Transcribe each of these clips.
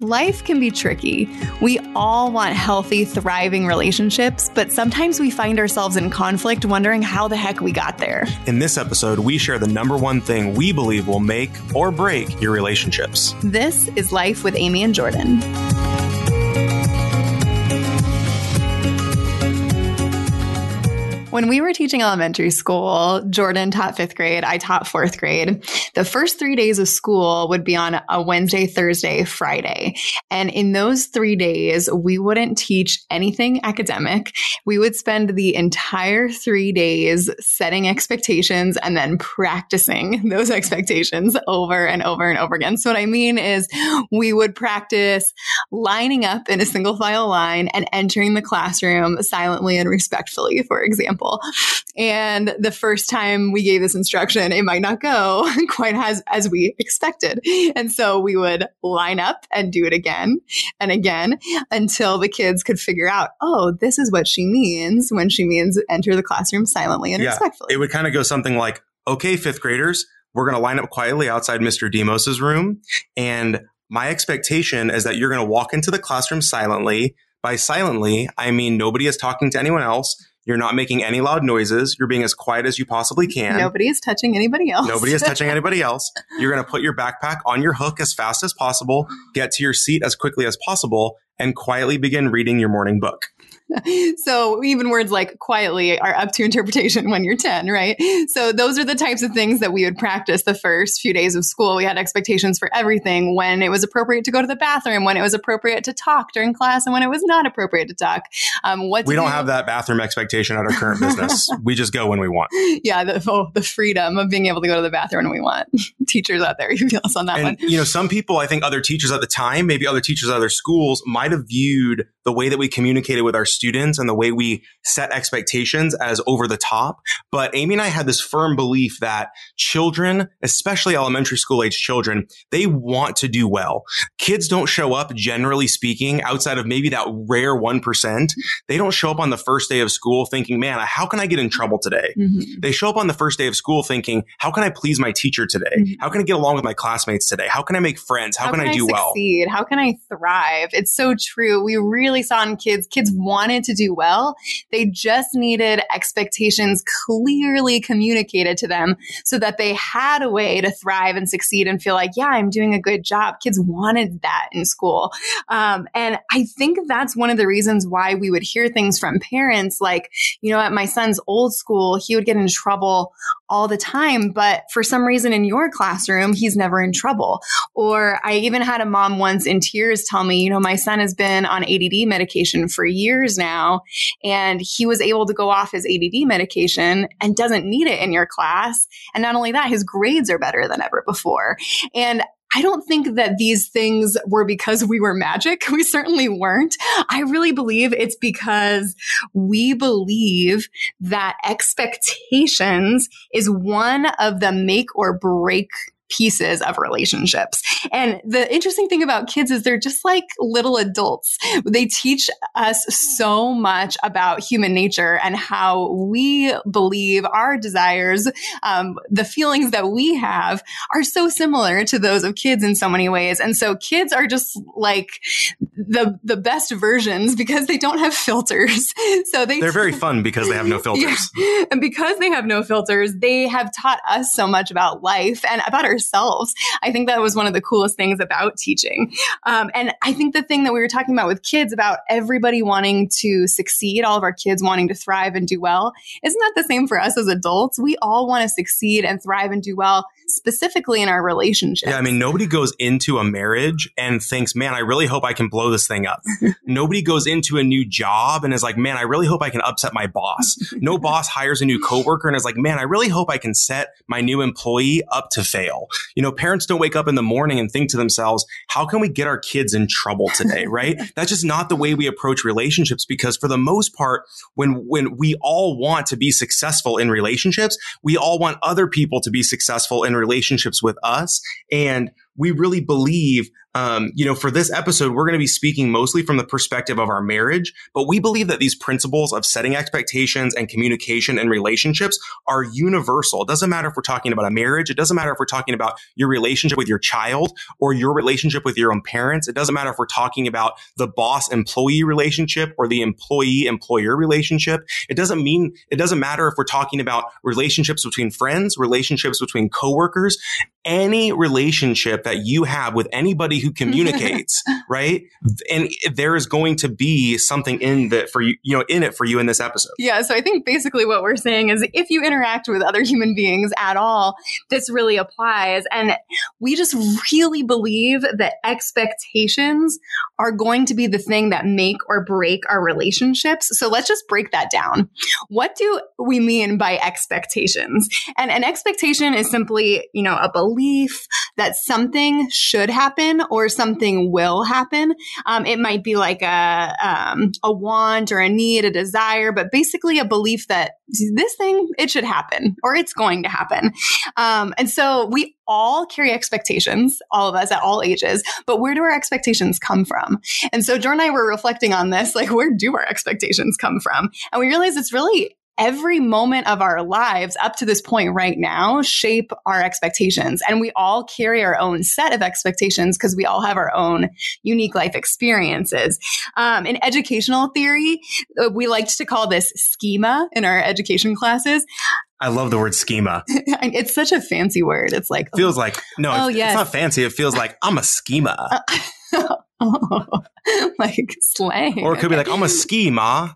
Life can be tricky. We all want healthy, thriving relationships, but sometimes we find ourselves in conflict wondering how the heck we got there. In this episode, we share the number one thing we believe will make or break your relationships. This is Life with Amy and Jordan. When we were teaching elementary school, Jordan taught fifth grade, I taught fourth grade. The first three days of school would be on a Wednesday, Thursday, Friday. And in those three days, we wouldn't teach anything academic. We would spend the entire three days setting expectations and then practicing those expectations over and over and over again. So, what I mean is, we would practice lining up in a single file line and entering the classroom silently and respectfully, for example. And the first time we gave this instruction, it might not go quite as, as we expected. And so we would line up and do it again and again until the kids could figure out, oh, this is what she means when she means enter the classroom silently and yeah, respectfully. It would kind of go something like, okay, fifth graders, we're going to line up quietly outside Mr. Demos's room. And my expectation is that you're going to walk into the classroom silently. By silently, I mean nobody is talking to anyone else. You're not making any loud noises. You're being as quiet as you possibly can. Nobody is touching anybody else. Nobody is touching anybody else. You're going to put your backpack on your hook as fast as possible, get to your seat as quickly as possible, and quietly begin reading your morning book. so even words like quietly are up to interpretation when you're 10, right? So those are the types of things that we would practice the first few days of school. We had expectations for everything when it was appropriate to go to the bathroom, when it was appropriate to talk during class, and when it was not appropriate to talk. Um, what we don't do? have that bathroom expectation at our current business. we just go when we want. Yeah, the, oh, the freedom of being able to go to the bathroom when we want. Teachers out there, you feel us on that and, one. You know, some people, I think other teachers at the time, maybe other teachers at other schools might have viewed the way that we communicated with our students and the way we set expectations as over the top. But Amy and I had this firm belief that children, especially elementary school age children, they want to do well. Kids don't show up, generally speaking, outside of maybe that rare 1%. They don't show up on the first day of school thinking, man, how can I get in trouble today? Mm-hmm. They show up on the first day of school thinking, how can I please my teacher today? Mm-hmm. How can I get along with my classmates today? How can I make friends? How, how can, can, I do I succeed? well? How can I thrive? It's so true. We really really saw in kids, kids wanted to do well. They just needed expectations clearly communicated to them so that they had a way to thrive and succeed and feel like, yeah, I'm doing a good job. Kids wanted that in school. Um, and I think that's one of the reasons why we would hear things from parents like, you know, at my son's old school, he would get in trouble all the time, but for some reason in your classroom, he's never in trouble. Or I even had a mom once in tears tell me, you know, my son has been on ADD medication for years now, and he was able to go off his ADD medication and doesn't need it in your class. And not only that, his grades are better than ever before. And I don't think that these things were because we were magic. We certainly weren't. I really believe it's because we believe that expectations is one of the make or break pieces of relationships. And the interesting thing about kids is they're just like little adults. They teach us so much about human nature and how we believe our desires, um, the feelings that we have are so similar to those of kids in so many ways. And so kids are just like the, the best versions because they don't have filters. so they, they're very fun because they have no filters. Yeah. And because they have no filters, they have taught us so much about life and about ourselves. I think that was one of the coolest things about teaching. Um, and I think the thing that we were talking about with kids about everybody wanting to succeed, all of our kids wanting to thrive and do well, isn't that the same for us as adults? We all want to succeed and thrive and do well specifically in our relationship. Yeah, I mean, nobody goes into a marriage and thinks, man, I really hope I can blow this thing up. nobody goes into a new job and is like, man, I really hope I can upset my boss. no boss hires a new coworker and is like, man, I really hope I can set my new employee up to fail. You know, parents don't wake up in the morning and think to themselves, how can we get our kids in trouble today? Right? That's just not the way we approach relationships because for the most part, when, when we all want to be successful in relationships, we all want other people to be successful in relationships with us. And we really believe um, you know, for this episode, we're going to be speaking mostly from the perspective of our marriage, but we believe that these principles of setting expectations and communication and relationships are universal. It doesn't matter if we're talking about a marriage. It doesn't matter if we're talking about your relationship with your child or your relationship with your own parents. It doesn't matter if we're talking about the boss employee relationship or the employee employer relationship. It doesn't mean, it doesn't matter if we're talking about relationships between friends, relationships between coworkers, any relationship that you have with anybody who communicates, right? And there is going to be something in that for you, you know, in it for you in this episode. Yeah. So I think basically what we're saying is if you interact with other human beings at all, this really applies. And we just really believe that expectations are going to be the thing that make or break our relationships. So let's just break that down. What do we mean by expectations? And an expectation is simply, you know, a belief that something should happen or something will happen. Um, it might be like a, um, a want or a need, a desire, but basically a belief that this thing, it should happen or it's going to happen. Um, and so we all carry expectations, all of us at all ages, but where do our expectations come from? And so Jordan and I were reflecting on this, like, where do our expectations come from? And we realized it's really every moment of our lives up to this point right now shape our expectations. And we all carry our own set of expectations because we all have our own unique life experiences. Um, in educational theory, uh, we liked to call this schema in our education classes. I love the word schema. it's such a fancy word. It's like feels oh, like no, oh, it's, yes. it's not fancy. It feels like I'm a schema. Oh, like slang. Or it could be like I'm a schema.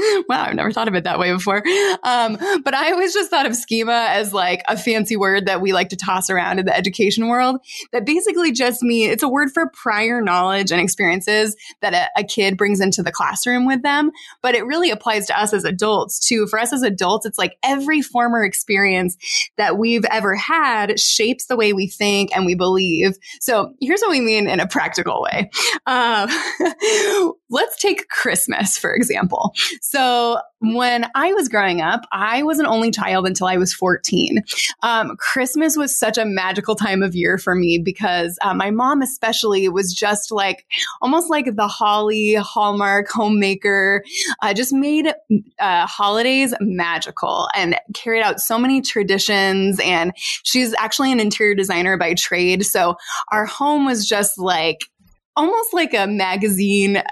wow, I've never thought of it that way before. Um, but I always just thought of schema as like a fancy word that we like to toss around in the education world that basically just means it's a word for prior knowledge and experiences that a, a kid brings into the classroom with them. But it really applies to us as adults too. For us as adults, it's like every former experience that we've ever had shapes the way we think and we believe. So here's what we mean in a practical way. Uh, let's take Christmas, for example. So when I was growing up, I was an only child until I was 14. Um, Christmas was such a magical time of year for me because uh, my mom, especially, was just like almost like the Holly Hallmark homemaker, uh, just made uh, holidays magical and carried out so many traditions. And she's actually an interior designer by trade. So our home was just like almost like a magazine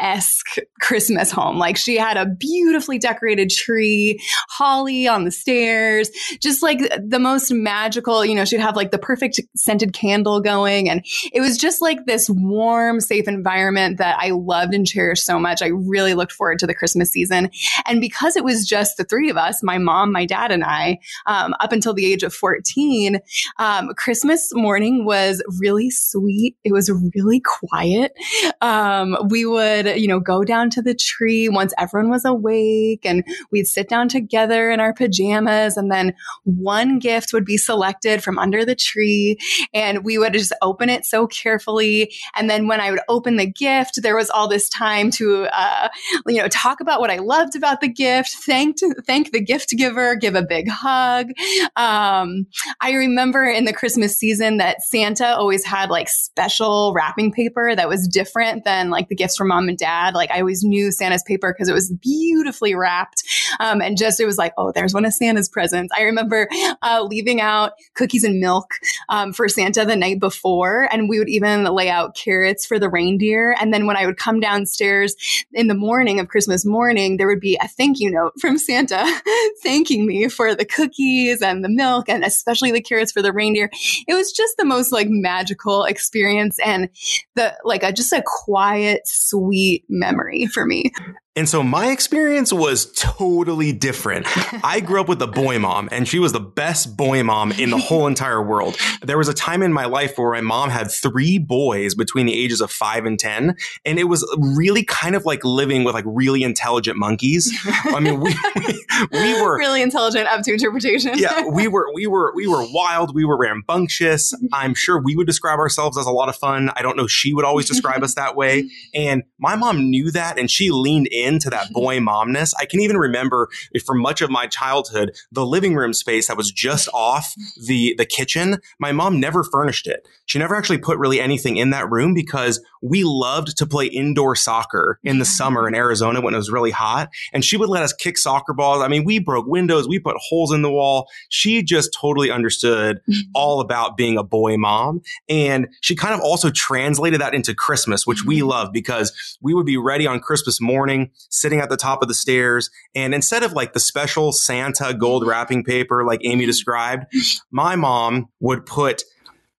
esque Christmas home. Like she had a beautifully decorated tree, holly on the stairs, just like the most magical, you know, she'd have like the perfect scented candle going. And it was just like this warm, safe environment that I loved and cherished so much. I really looked forward to the Christmas season. And because it was just the three of us, my mom, my dad, and I, um, up until the age of 14, um, Christmas morning was really sweet. It was really quiet. Um, we would you know, go down to the tree once everyone was awake and we'd sit down together in our pajamas and then one gift would be selected from under the tree and we would just open it so carefully. And then when I would open the gift, there was all this time to, uh, you know, talk about what I loved about the gift, thank, thank the gift giver, give a big hug. Um, I remember in the Christmas season that Santa always had like special wrapping paper that was different than like the gifts from mom and dad. Like I always knew Santa's paper because it was beautifully wrapped. Um, and just, it was like, oh, there's one of Santa's presents. I remember uh, leaving out cookies and milk um, for Santa the night before. And we would even lay out carrots for the reindeer. And then when I would come downstairs in the morning of Christmas morning, there would be a thank you note from Santa thanking me for the cookies and the milk and especially the carrots for the reindeer. It was just the most like magical experience and the like a just a quiet, sweet, memory for me. And so my experience was totally different. I grew up with a boy mom and she was the best boy mom in the whole entire world. There was a time in my life where my mom had three boys between the ages of five and 10. And it was really kind of like living with like really intelligent monkeys. I mean, we, we, we were really intelligent up to interpretation. yeah. We were, we were, we were wild. We were rambunctious. I'm sure we would describe ourselves as a lot of fun. I don't know. She would always describe us that way. And my mom knew that and she leaned in into that mm-hmm. boy momness. I can even remember for much of my childhood, the living room space that was just off the, the kitchen. My mom never furnished it. She never actually put really anything in that room because we loved to play indoor soccer in the mm-hmm. summer in Arizona when it was really hot. And she would let us kick soccer balls. I mean, we broke windows, we put holes in the wall. She just totally understood mm-hmm. all about being a boy mom. And she kind of also translated that into Christmas, which we love because we would be ready on Christmas morning, sitting at the top of the stairs. And instead of like the special Santa gold wrapping paper, like Amy described, my mom would put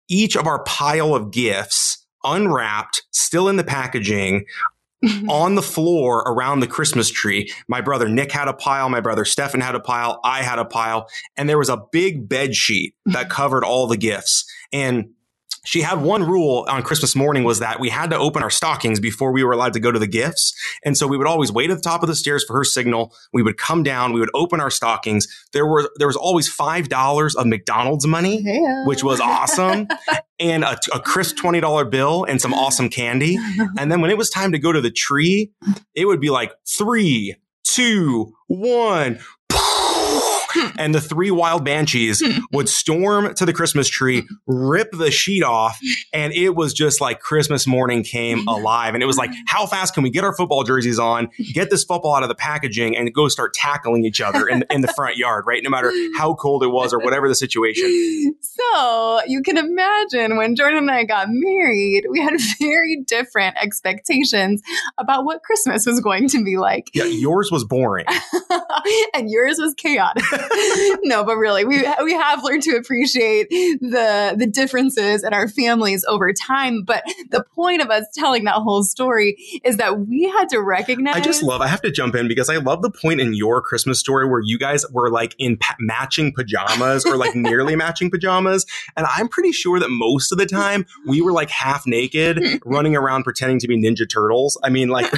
each of our pile of gifts unwrapped, still in the packaging, on the floor around the Christmas tree. My brother Nick had a pile. My brother Stefan had a pile. I had a pile. And there was a big bed sheet that covered all the gifts. And she had one rule on Christmas morning was that we had to open our stockings before we were allowed to go to the gifts. And so we would always wait at the top of the stairs for her signal. We would come down, we would open our stockings. There were there was always five dollars of McDonald's money, Yeah. which was awesome, and a, a crisp twenty dollar bill and some awesome candy. And then when it was time to go to the tree, it would be like three, two, one. And the three wild banshees would storm to the Christmas tree, rip the sheet off, and it was just like Christmas morning came mm-hmm. alive. And it was like, mm-hmm. how fast can we get our football jerseys on, get this football out of the packaging, and go start tackling each other in, in the front yard, right? No matter how cold it was or whatever the situation. So you can imagine when Jordan and I got married, we had very different expectations about what Christmas was going to be like. Yeah, yours was boring. and yours was chaotic. no, but really, we we have learned to appreciate the the differences in our families over time. But the point of us telling that whole story is that we had to recognize. I just love, I have to jump in because I love the point in your Christmas story where you guys were like in pa- matching pajamas or like nearly matching pajamas. And I'm pretty sure that most of the time we were like half naked running around pretending to be Ninja Turtles. I mean, like,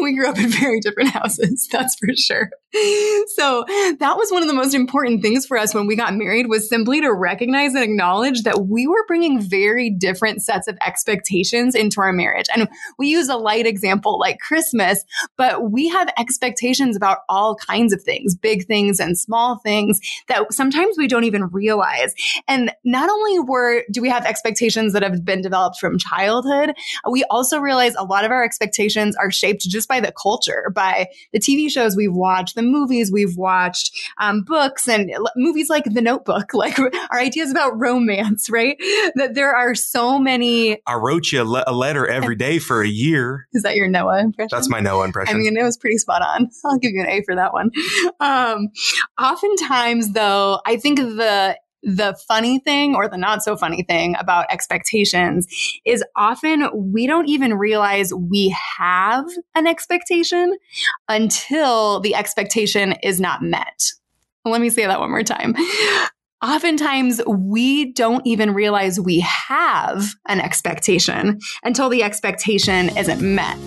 we grew up in very different houses that's for sure so that was one of the most important things for us when we got married was simply to recognize and acknowledge that we were bringing very different sets of expectations into our marriage. And we use a light example like christmas but we have expectations about all kinds of things big things and small things that sometimes we don't even realize. And not only were do we have expectations that have been developed from childhood we also realize a lot of our expectations are shaped just by the culture, by the TV shows we've watched, the movies we've watched, um, books, and l- movies like The Notebook, like our ideas about romance, right? That there are so many. I wrote you a, le- a letter every day for a year. Is that your Noah impression? That's my Noah impression. I mean, it was pretty spot on. I'll give you an A for that one. Um, oftentimes, though, I think the the funny thing or the not so funny thing about expectations is often we don't even realize we have an expectation until the expectation is not met. Let me say that one more time. Oftentimes, we don't even realize we have an expectation until the expectation isn't met.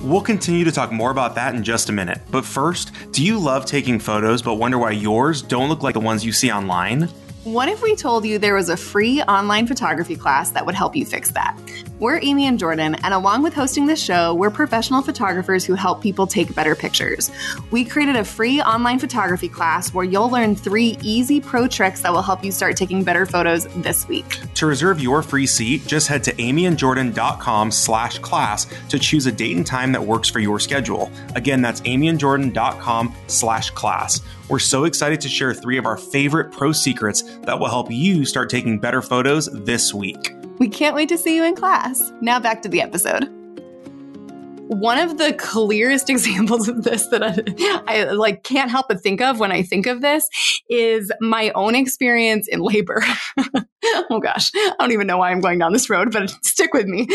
We'll continue to talk more about that in just a minute. But first, do you love taking photos but wonder why yours don't look like the ones you see online? What if we told you there was a free online photography class that would help you fix that? We're Amy and Jordan, and along with hosting this show, we're professional photographers who help people take better pictures. We created a free online photography class where you'll learn three easy pro tricks that will help you start taking better photos this week. To reserve your free seat, just head to amyandjordan.com slash class to choose a date and time that works for your schedule. Again, that's amyandjordan.com slash class. We're so excited to share three of our favorite pro secrets that will help you start taking better photos this week. We can't wait to see you in class. Now back to the episode. One of the clearest examples of this that I, I like can't help but think of when I think of this is my own experience in labor. oh gosh, I don't even know why I'm going down this road, but stick with me.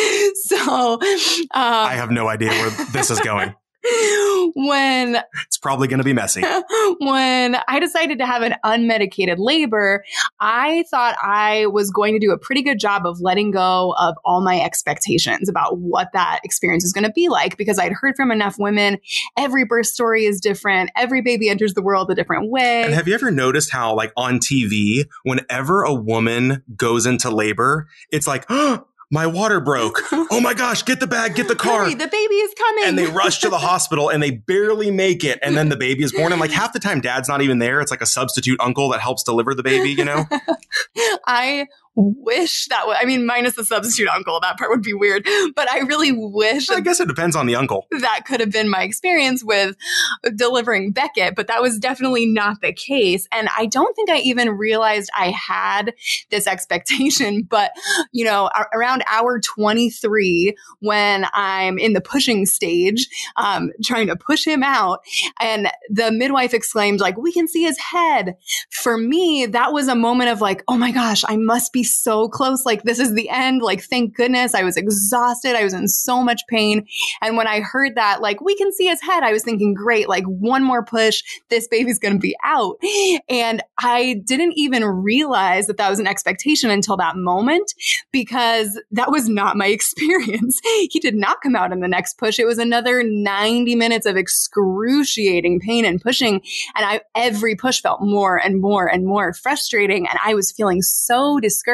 So, uh, I have no idea where this is going. when It's probably going to be messy. when I decided to have an unmedicated labor, I thought I was going to do a pretty good job of letting go of all my expectations about what that experience is going to be like because I'd heard from enough women. Every birth story is different. Every baby enters the world a different way. And have you ever noticed how, like on TV, whenever a woman goes into labor, it's like, oh, my water broke. Oh my gosh, get the bag, get the car. Hurry, the baby is coming. and they rush to the hospital and they barely make it. And then the baby is born. And like half the time, dad's not even there. It's like a substitute uncle that helps deliver the baby, you know? I wish that was, I mean, minus the substitute uncle, that part would be weird, but I really wish I guess it depends on the uncle. that could have been my experience with delivering Beckett, but that was definitely not the case. And I don't think I even realized I had this expectation, but you know, around hour 23, when I'm in the pushing stage, um, trying to push him out, and the midwife exclaimed, like, we can see his head. For me, that was a moment of like, oh my gosh, I must be so close. Like, this is the end. Like, thank goodness. I was exhausted. I was in so much pain. And when I heard that, like, we can see his head, I was thinking, great, like, one more push, this baby's going to be out. And I didn't even realize that that was an expectation until that moment because that was not my experience. he did not come out in the next push. It was another 90 minutes of excruciating pain and pushing. And I, every push felt more and more and more frustrating. And I was feeling so discouraged.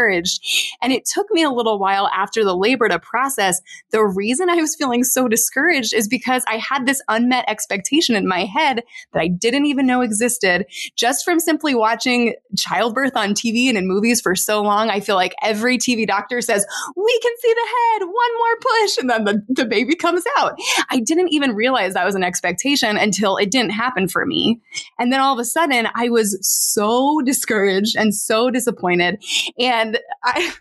And it took me a little while after the labor to process the reason I was feeling so discouraged is because I had this unmet expectation in my head that I didn't even know existed just from simply watching childbirth on TV and in movies for so long. I feel like every TV doctor says, we can see the head, one more push, and then the, the baby comes out. I didn't even realize that was an expectation until it didn't happen for me. And then all of a sudden, I was so discouraged and so disappointed. And I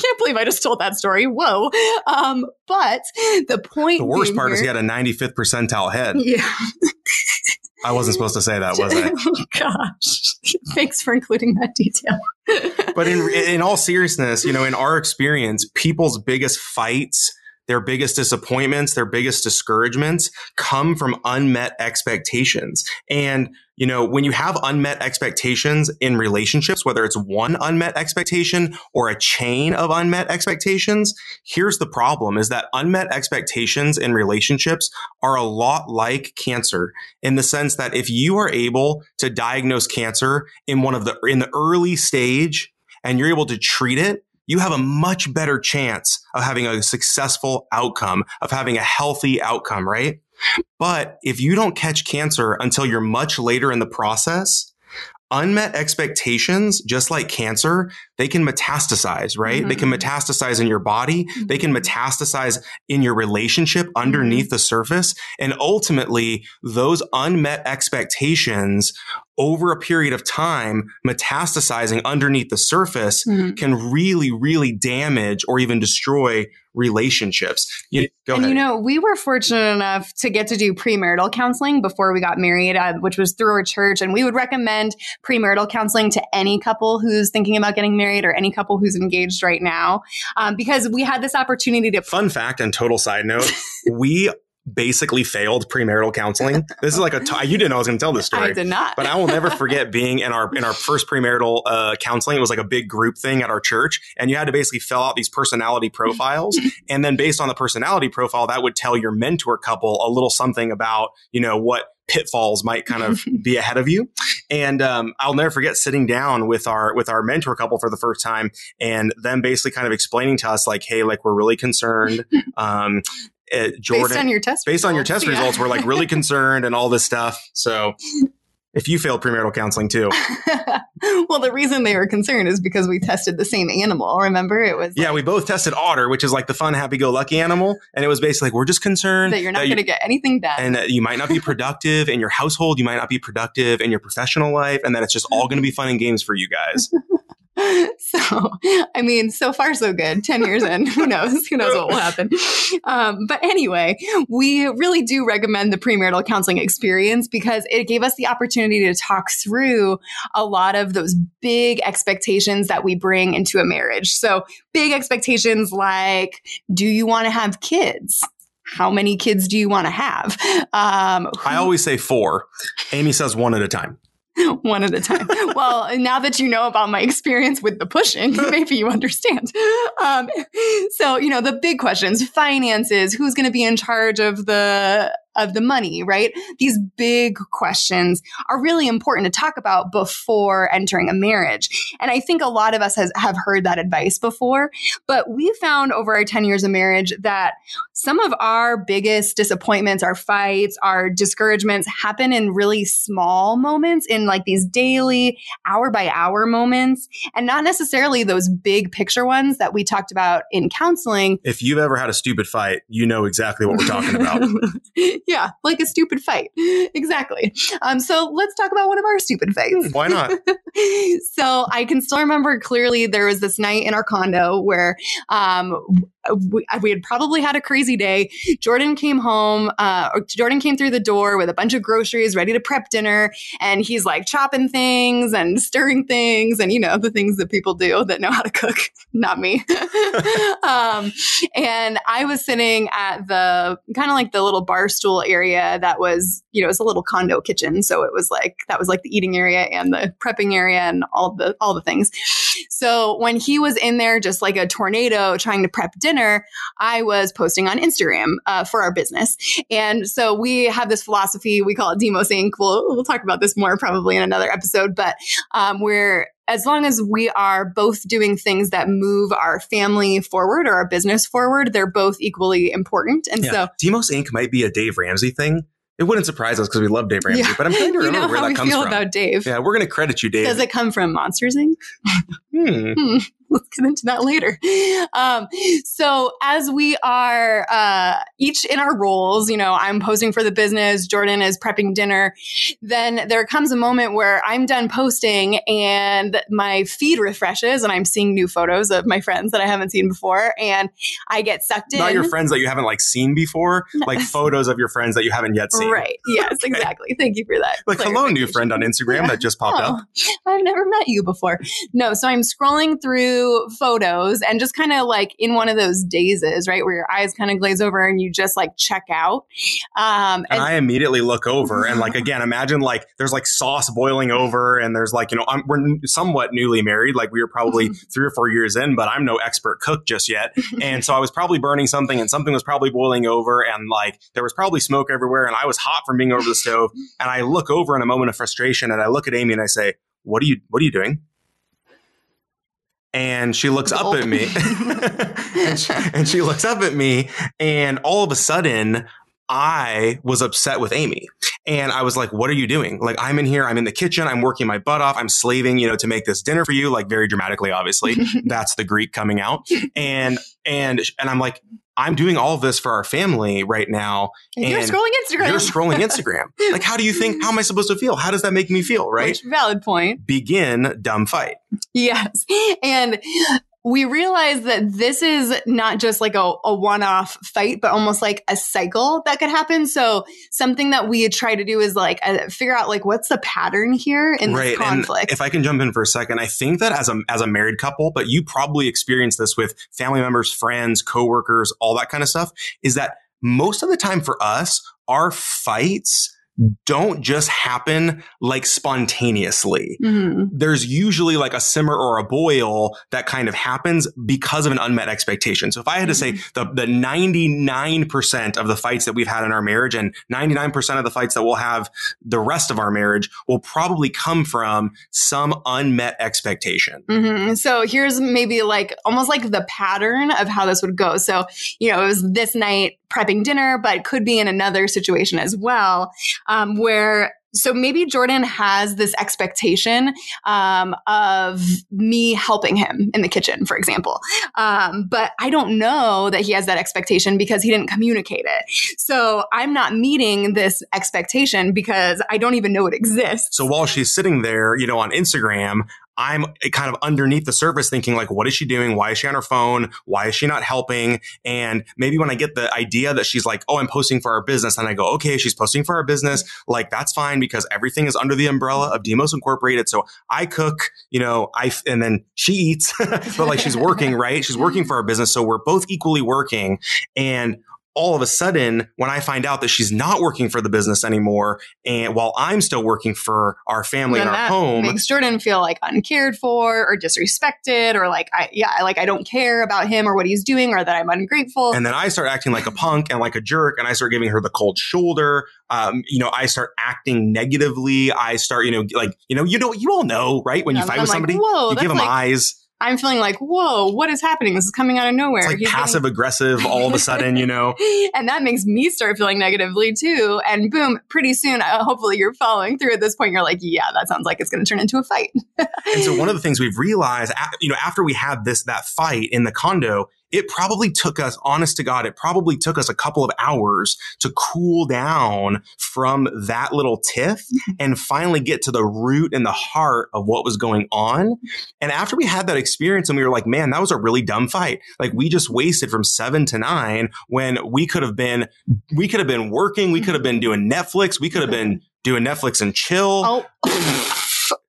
can't believe I just told that story. Whoa. Um, but the point The worst part is he had a 95th percentile head. yeah. I wasn't supposed to say that, was I? oh, gosh. Thanks for including that detail. But in in all seriousness, you know, in our experience, people's biggest fights, their biggest disappointments, their biggest discouragements come from unmet expectations. And you know, when you have unmet expectations in relationships, whether it's one unmet expectation or a chain of unmet expectations, here's the problem is that unmet expectations in relationships are a lot like cancer in the sense that if you are able to diagnose cancer in one of the in the early stage and you're able to treat it you have a much better chance of having a successful outcome of having a healthy outcome right? But if you don't catch cancer until you're much later in the process unmet expectations just like cancer they can metastasize right? They can Mhm. metastasize in your body. They can metastasize in your relationship underneath the surface. And ultimately those unmet expectations over a period of time metastasizing underneath the surface Mhm. can really really damage or even destroy relationships you, and ahead you know, we were fortunate enough to get to do premarital counseling before we got married, uh, which was through our church. And we would recommend premarital counseling to any couple who's thinking about getting married or any couple who's engaged right now, um, because we had this opportunity to. fun fact and total side note we basically failed premarital counseling this is like a t- you didn't know i was going to tell this story I did not. but I will never forget being in our in our first premarital uh, counseling. It was like a big group thing at our church, and you had to basically fill out these personality profiles, and then based on the personality profile, that would tell your mentor couple a little something about you know what pitfalls might kind of be ahead of you. And um, I'll never forget sitting down with our with our mentor couple for the first time, and them basically kind of explaining to us like, hey, like we're really concerned. Um, uh, Jordan, based on your test based on your results, test yeah. results, we're like really concerned and all this stuff. So if you failed premarital counseling too, well, the reason they were concerned is because we tested the same animal. Remember, it was yeah, we both tested otter, which is like the fun, happy-go-lucky animal, and it was basically like we're just concerned that you're not going to get anything done. and that you might not be productive in your household, you might not be productive in your professional life, and that it's just all going to be fun and games for you guys. so i mean so far so good. 10 years in who knows? Who knows what will happen? Um, but anyway we really do recommend the premarital counseling experience because it gave us the opportunity to talk through a lot of those big expectations that we bring into a marriage. So big expectations like do you want to have kids? How many kids do you want to have? Um, who- I always say four. Amy says one at a time. one at a time. well, now that you know about my experience with the pushing, maybe you understand. Um, so, you know, the big questions finances, who's going to be in charge of the of the money, right? These big questions are really important to talk about before entering a marriage. And I think a lot of us has, have heard that advice before, but we found over our 10 years of marriage that some of our biggest disappointments, our fights, our discouragements happen in really small moments, in like these daily, hour by hour moments, and not necessarily those big picture ones that we talked about in counseling. If you've ever had a stupid fight, you know exactly what we're talking about. yeah, like a stupid fight. Exactly. Um, so let's talk about one of our stupid fights. Why not? so I can still remember clearly there was this night in our condo where um, we, we, had probably had a crazy day. Jordan came home, uh, Jordan came through the door with a bunch of groceries ready to prep dinner. And he's like chopping things and stirring things and, you know, the things that people do that know how to cook, not me. um, and I was sitting at the kind of like the little bar stool area that was, you know, it's a little condo kitchen. So it was like, that was like the eating area and the prepping area and all the, all the things. So when he was in there, just like a tornado trying to prep dinner, I was posting on Instagram uh, for our business. And so we have this philosophy, we call it Demos Inc. We'll, we'll talk about this more probably in another episode, but um, we're as long as we are both doing things that move our family forward or our business forward, they're both equally important. And yeah. so Demos Inc. might be a Dave Ramsey thing it wouldn't surprise us because we love Dave Ramsey, yeah. but I'm trying to remember you know where that comes from. about Dave. Yeah, we're going to credit you, Dave. Does it come from Monsters Inc? hmm. hmm. let's get into that later. Um, so as we are uh, each in our roles, you know, I'm posing for the business, Jordan is prepping dinner. Then there comes a moment where I'm done posting and my feed refreshes and I'm seeing new photos of my friends that I haven't seen before, and I get sucked in. Not your friends that you haven't like seen before, like photos of your friends that you haven't yet seen. Right. Yes. okay. Exactly. Thank you for that. Like hello, new friend on Instagram yeah. that just popped oh, up. I've never met you before. No. So I'm scrolling through photos and just kind of like in one of those dazes, right? Where your eyes kind of glaze over and you just like check out. Um, and, and I immediately look over and like, again, imagine like there's like sauce boiling over and there's like, you know, I'm, we're somewhat newly married. Like we were probably three or four years in, but I'm no expert cook just yet. And so I was probably burning something and something was probably boiling over and like there was probably smoke everywhere and I was hot from being over the stove. And I look over in a moment of frustration and I look at Amy and I say, what are you, what are you doing? And she looks up at me and, she, and she looks up at me and all of a sudden I was upset with Amy. And I was like, what are you doing? Like, I'm in here, I'm in the kitchen, I'm working my butt off, I'm slaving, you know, to make this dinner for you, like very dramatically, obviously. That's the Greek coming out. And, and, and I'm like, I'm doing all of this for our family right now. And, you're scrolling Instagram. You're scrolling Instagram. like, how do you think, how am I supposed to feel? How does that make me feel? Right. Which, valid point. Begin dumb fight. Yes. And we realize that this is not just like a, a one off fight, but almost like a cycle that could happen. So something that we try to do is like uh, figure out like what's the pattern here in right. this conflict. And if I can jump in for a second, I think that as a, as a married couple, but you probably experience this with family members, friends, coworkers, all that kind of stuff is that most of the time for us, our fights don't just happen like spontaneously. Mm-hmm. There's usually like a simmer or a boil that kind of happens because of an unmet expectation. So if I had to say mm-hmm. the, the 99% of the fights that we've had in our marriage and 99% of the fights that we'll have the rest of our marriage will probably come from some unmet expectation. Mm-hmm. So here's maybe like almost like the pattern of how this would go. So, you know, it was this night prepping dinner, but it could be in another situation as well, um, where so maybe Jordan has this expectation um, of me helping him in the kitchen, for example. Um, but I don't know that he has that expectation because he didn't communicate it. So I'm not meeting this expectation because I don't even know it exists. So while she's sitting there, you know, on Instagram, I'm kind of underneath the surface thinking like, what is she doing? Why is she on her phone? Why is she not helping? And maybe when I get the idea that she's like, oh, I'm posting for our business, and I go, okay, she's posting for our business, like that's fine because everything is under the umbrella of Demos Incorporated. So I cook, you know, I and then she eats, but like she's working, right? She's working for our business, so we're both equally working, and all of a sudden, when I find out that she's not working for the business anymore, and while I'm still working for our family and, and our home, makes Jordan feel like uncared for or disrespected, or like I yeah, like I don't care about him or what he's doing, or that I'm ungrateful. And then I start acting like a punk and like a jerk, and I start giving her the cold shoulder. Um, you know, I start acting negatively. I start, you know, like you know, you know, you all know, right? When yeah, you fight with somebody, like, Whoa, you give them like- eyes I'm feeling like, whoa, what is happening? This is coming out of nowhere. It's like He's passive getting- aggressive all of a sudden, you know? and that makes me start feeling negatively too. And boom, pretty soon, uh, hopefully you're following through at this point. You're like, yeah, that sounds like it's going to turn into a fight. and so one of the things we've realized, you know, after we had this, that fight in the condo it probably took us, honest to God, it probably took us a couple of hours to cool down from that little tiff and finally get to the root and the heart of what was going on. And after we had that experience and we were like, man, that was a really dumb fight. Like we just wasted from seven to nine when we could have been, we could have been working. We could have been doing Netflix. We could have been doing Netflix and chill. Oh.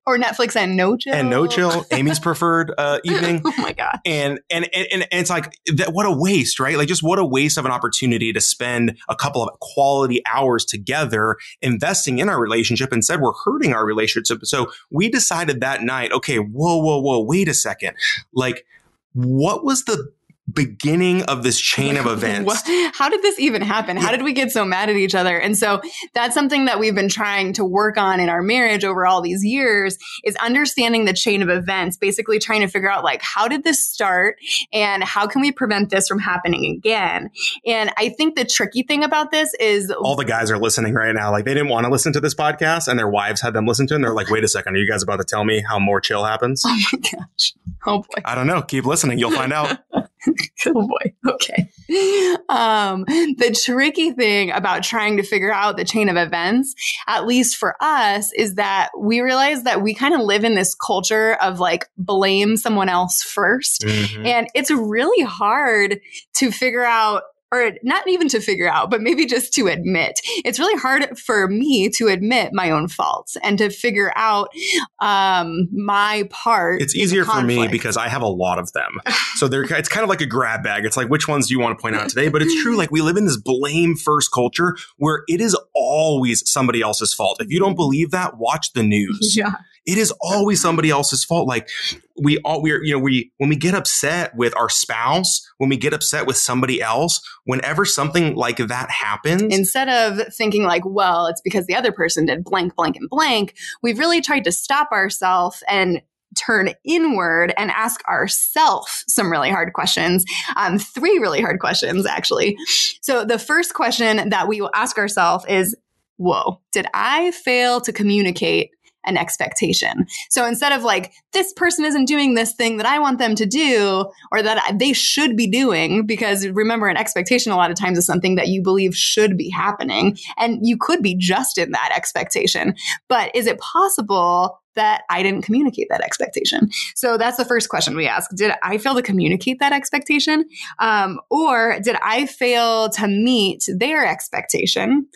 or Netflix and no chill and no chill. Amy's preferred uh, evening. oh my god! And, and and and it's like that. What a waste, right? Like just what a waste of an opportunity to spend a couple of quality hours together investing in our relationship. Instead, we're hurting our relationship. So we decided that night. Okay, whoa, whoa, whoa! Wait a second. Like, what was the beginning of this chain of events. How did this even happen? How did we get so mad at each other? And so that's something that we've been trying to work on in our marriage over all these years is understanding the chain of events, basically trying to figure out like how did this start and how can we prevent this from happening again? And I think the tricky thing about this is all the guys are listening right now. Like they didn't want to listen to this podcast and their wives had them listen to it and they're like, wait a second, are you guys about to tell me how more chill happens? Oh my gosh. Oh boy. I don't know. Keep listening. You'll find out. oh boy. Okay. Um, the tricky thing about trying to figure out the chain of events, at least for us, is that we realize that we kind of live in this culture of like blame someone else 1st mm-hmm. And it's really hard to figure out or not even to figure out, but maybe just to admit. It's really hard for me to admit my own faults and to figure out um, my part. It's easier for me because I have a lot of them. so they're, it's kind of like a grab bag. It's like, which ones do you want to point out today? But it's true. Like we live in this blame first culture where it is always somebody else's fault. If you don't believe that, watch the news. Yeah it is always somebody else's fault. Like we all we're you know we when we get upset with our spouse, when we get upset with somebody else, whenever something like that happens, instead of thinking like, well, it's because the other person did blank, blank, and blank, we've really tried to stop ourselves and turn inward and ask ourselves some really hard questions. Um, three really hard questions, actually. So the first question that we will ask ourselves is, whoa, did I fail to communicate an expectation. So instead of like, this person isn't doing this thing that I want them to do or that they should be doing, because remember, an expectation a lot of times is something that you believe should be happening. And you could be just in that expectation. But is it possible that I didn't communicate that expectation? So that's the first question we ask. Did I fail to communicate that expectation? Um, or did I fail to meet their expectation?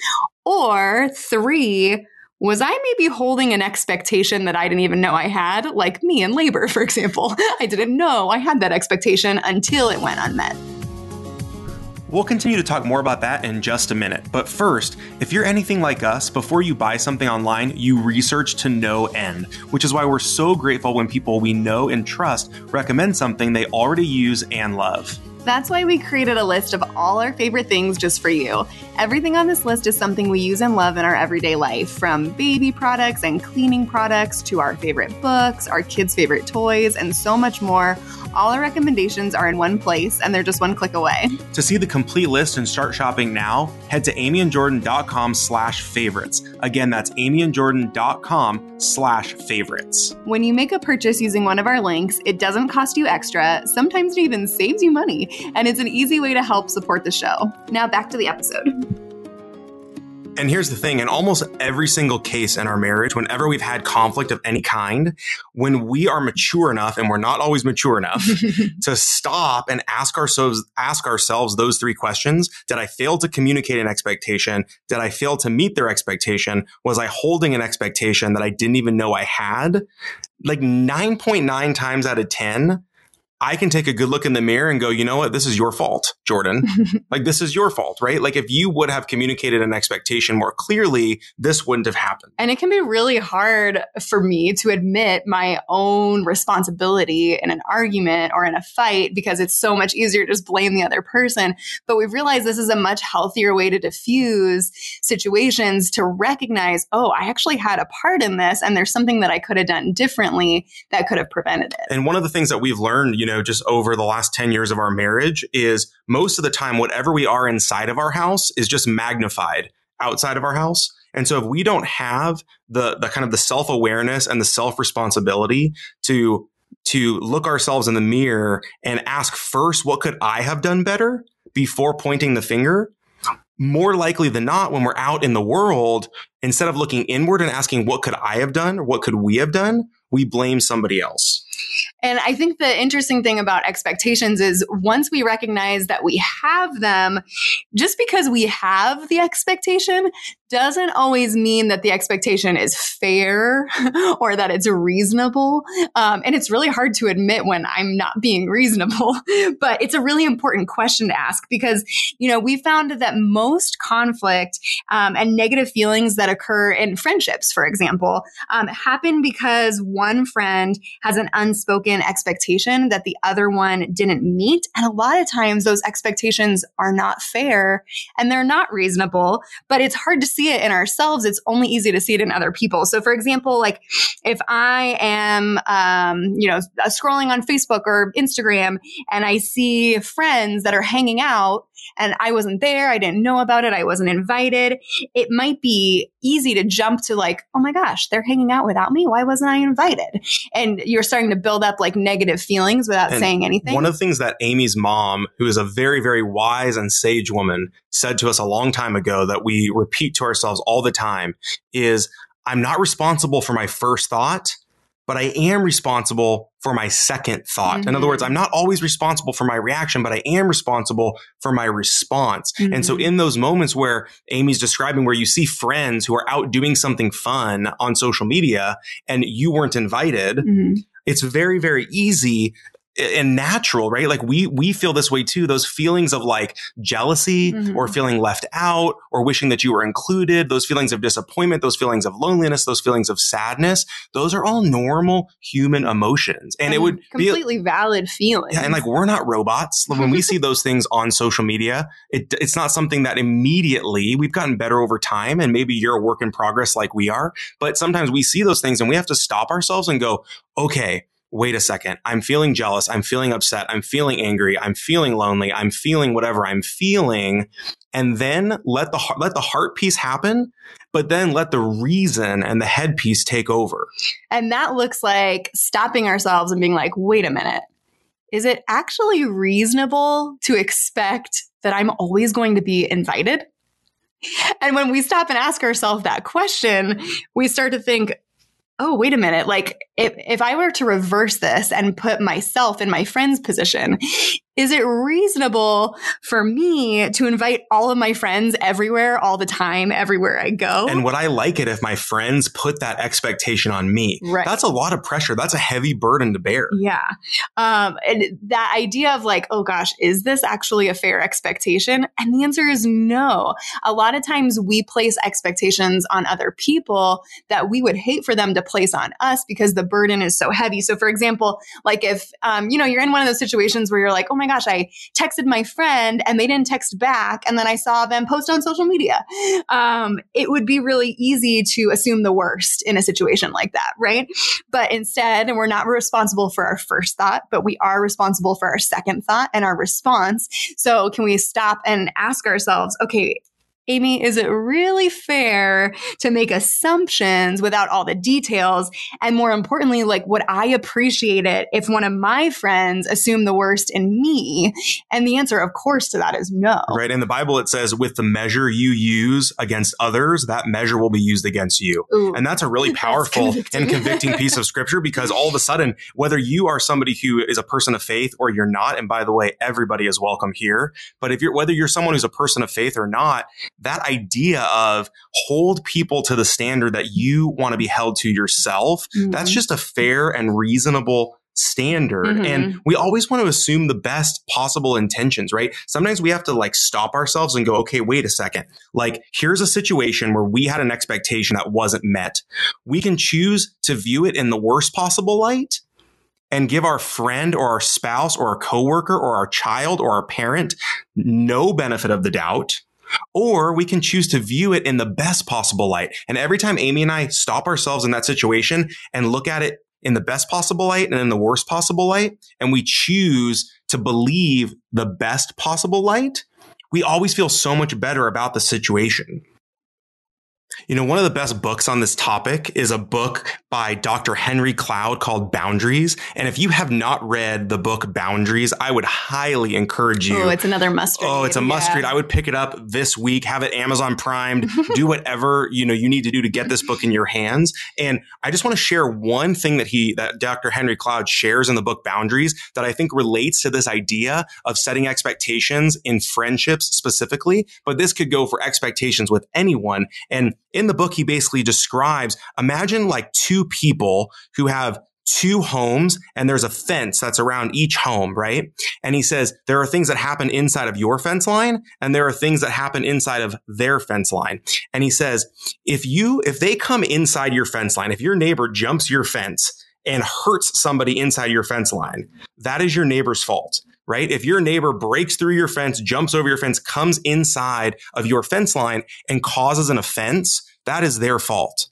Or three, was I maybe holding an expectation that I didn't even know I had? Like me in labor, for example. I didn't know I had that expectation until it went unmet. We'll continue to talk more about that in just a minute. But first, if you're anything like us, before you buy something online, you research to no end, which is why we're so grateful when people we know and trust recommend something they already use and love. That's why we created a list of all our favorite things just for you. Everything on this list is something we use and love in our everyday life, from baby products and cleaning products to our favorite books, our kids' favorite toys, and so much more all our recommendations are in one place and they're just one click away. To see the complete list and start shopping now, head to amyandjordan.com slash favorites. Again, that's amyandjordan.com slash favorites. When you make a purchase using one of our links, it doesn't cost you extra. Sometimes it even saves you money. And it's an easy way to help support the show. Now back to the episode. And here's the thing in almost every single case in our marriage, whenever we've had conflict of any kind, when we are mature enough, and we're not always mature enough, to stop and ask ourselves, ask ourselves those three questions. Did I fail to communicate an expectation? Did I fail to meet their expectation? Was I holding an expectation that I didn't even know I had? Like 9.9 times out of 10, I can take a good look in the mirror and go, you know what? This is your fault, Jordan. like, this is your fault, right? Like, if you would have communicated an expectation more clearly, this wouldn't have happened. And it can be really hard for me to admit my own responsibility in an argument or in a fight because it's so much easier to just blame the other person. But we've realized this is a much healthier way to diffuse situations to recognize, oh, I actually had a part in this and there's something that I could have done differently that could have prevented it. And one of the things that we've learned, you know, just over the last 10 years of our marriage is most of the time, whatever we are inside of our house is just magnified outside of our house. And so if we don't have the, the kind of the self awareness and the self responsibility to, to look ourselves in the mirror and ask first, what could I have done better before pointing the finger? More likely than not, when we're out in the world, instead of looking inward and asking, what could I have done or what could we have done? We blame somebody else. And I think the interesting thing about expectations is once we recognize that we have them, just because we have the expectation doesn't always mean that the expectation is fair or that it's reasonable. Um, and it's really hard to admit when I'm not being reasonable, but it's a really important question to ask because, you know, we found that most conflict um, and negative feelings that occur in friendships, for example, um, happen because one friend has an unspoken expectation that the other one didn't meet. And a lot of times those expectations are not fair and they're not reasonable, but it's hard to see it in ourselves, it's only easy to see it in other people. So, for example, like if I am, um, you know, scrolling on Facebook or Instagram and I see friends that are hanging out and I wasn't there, I didn't know about it, I wasn't invited, it might be easy to jump to like, oh my gosh, they're hanging out without me. Why wasn't I invited? And you're starting to build up like negative feelings without and saying anything. One of the things that Amy's mom, who is a very, very wise and sage woman, said to us a long time ago that we repeat to ourselves all the time is I'm not responsible for my first thought but I am responsible for my second thought. Mm-hmm. In other words, mm-hmm. I'm not always responsible for my reaction, but I am responsible for my response. Mm-hmm. And so mm-hmm. in those moments where Amy's describing where you see friends who are out doing something fun on social media and you weren't invited, mm-hmm. it's very, very easy and natural, right? Like we we feel this way too. Those feelings of like jealousy mm-hmm. or feeling left out or wishing that you were included, those feelings of disappointment, those feelings of loneliness, those feelings of sadness, those are all normal human emotions. And, and it would completely be, valid feelings. Yeah, and like we're not robots. When we see those things on social media, it, it's not something that immediately we've gotten better over time. And maybe you're a work in progress like we are. But sometimes we see those things and we have to stop ourselves and go, okay, wait a second, I'm feeling jealous. I'm feeling upset. I'm feeling angry. I'm feeling lonely. I'm feeling whatever I'm feeling. And then let the, let the heart piece happen, but then let the reason and the head piece take over. And that looks like stopping ourselves and being like, wait a minute. Is it actually reasonable to expect that I'm always going to be invited? And when we stop and ask ourselves that question, we start to think, oh, wait a minute. Like, if, if I were to reverse this and put myself in my friend's position, is it reasonable for me to invite all of my friends everywhere, all the time, everywhere I go? And would I like it if my friends put that expectation on me? Right. That's a lot of pressure. That's a heavy burden to bear. Yeah. Um, and that idea of like, oh gosh, is this actually a fair expectation? And the answer is no. A lot of times we place expectations on other people that we would hate for them to place on us because the burden is so heavy. So, for example, like if, um, you know, you're in one of those situations where you're like, oh my gosh, I texted my friend and they didn't text back. And then I saw them post on social media. Um, it would be really easy to assume the worst in a situation like that, right? But instead, and we're not responsible for our first thought, but we are responsible for our second thought and our response. So can we stop and ask ourselves, okay, Amy, is it really fair to make assumptions without all the details? And more importantly, like, would I appreciate it if one of my friends assumed the worst in me? And the answer, of course, to that is no. Right. In the Bible, it says, with the measure you use against others, that measure will be used against you. Ooh, and that's a really powerful convicting. and convicting piece of scripture because all of a sudden, whether you are somebody who is a person of faith or you're not, and by the way, everybody is welcome here. But if you're, whether you're someone who's a person of faith or not, that idea of hold people to the standard that you want to be held to yourself, mm-hmm. that's just a fair and reasonable standard. Mm-hmm. And we always want to assume the best possible intentions, right? Sometimes we have to like stop ourselves and go, okay, wait a second. Like, here's a situation where we had an expectation that wasn't met. We can choose to view it in the worst possible light and give our friend or our spouse or our coworker or our child or our parent no benefit of the doubt. Or we can choose to view it in the best possible light. And every time Amy and I stop ourselves in that situation and look at it in the best possible light and in the worst possible light, and we choose to believe the best possible light, we always feel so much better about the situation. You know, one of the best books on this topic is a book by Dr. Henry Cloud called Boundaries. And if you have not read the book Boundaries, I would highly encourage you. Oh, it's another must read. Oh, it's a must yeah. read. I would pick it up this week, have it Amazon primed, do whatever, you know, you need to do to get this book in your hands. And I just want to share one thing that he, that Dr. Henry Cloud shares in the book Boundaries that I think relates to this idea of setting expectations in friendships specifically. But this could go for expectations with anyone. And in the book, he basically describes imagine like two people who have two homes and there's a fence that's around each home, right? And he says there are things that happen inside of your fence line and there are things that happen inside of their fence line. And he says if you, if they come inside your fence line, if your neighbor jumps your fence and hurts somebody inside your fence line, that is your neighbor's fault right? If your neighbor breaks through your fence, jumps over your fence, comes inside of your fence line and causes an offense, that is their fault.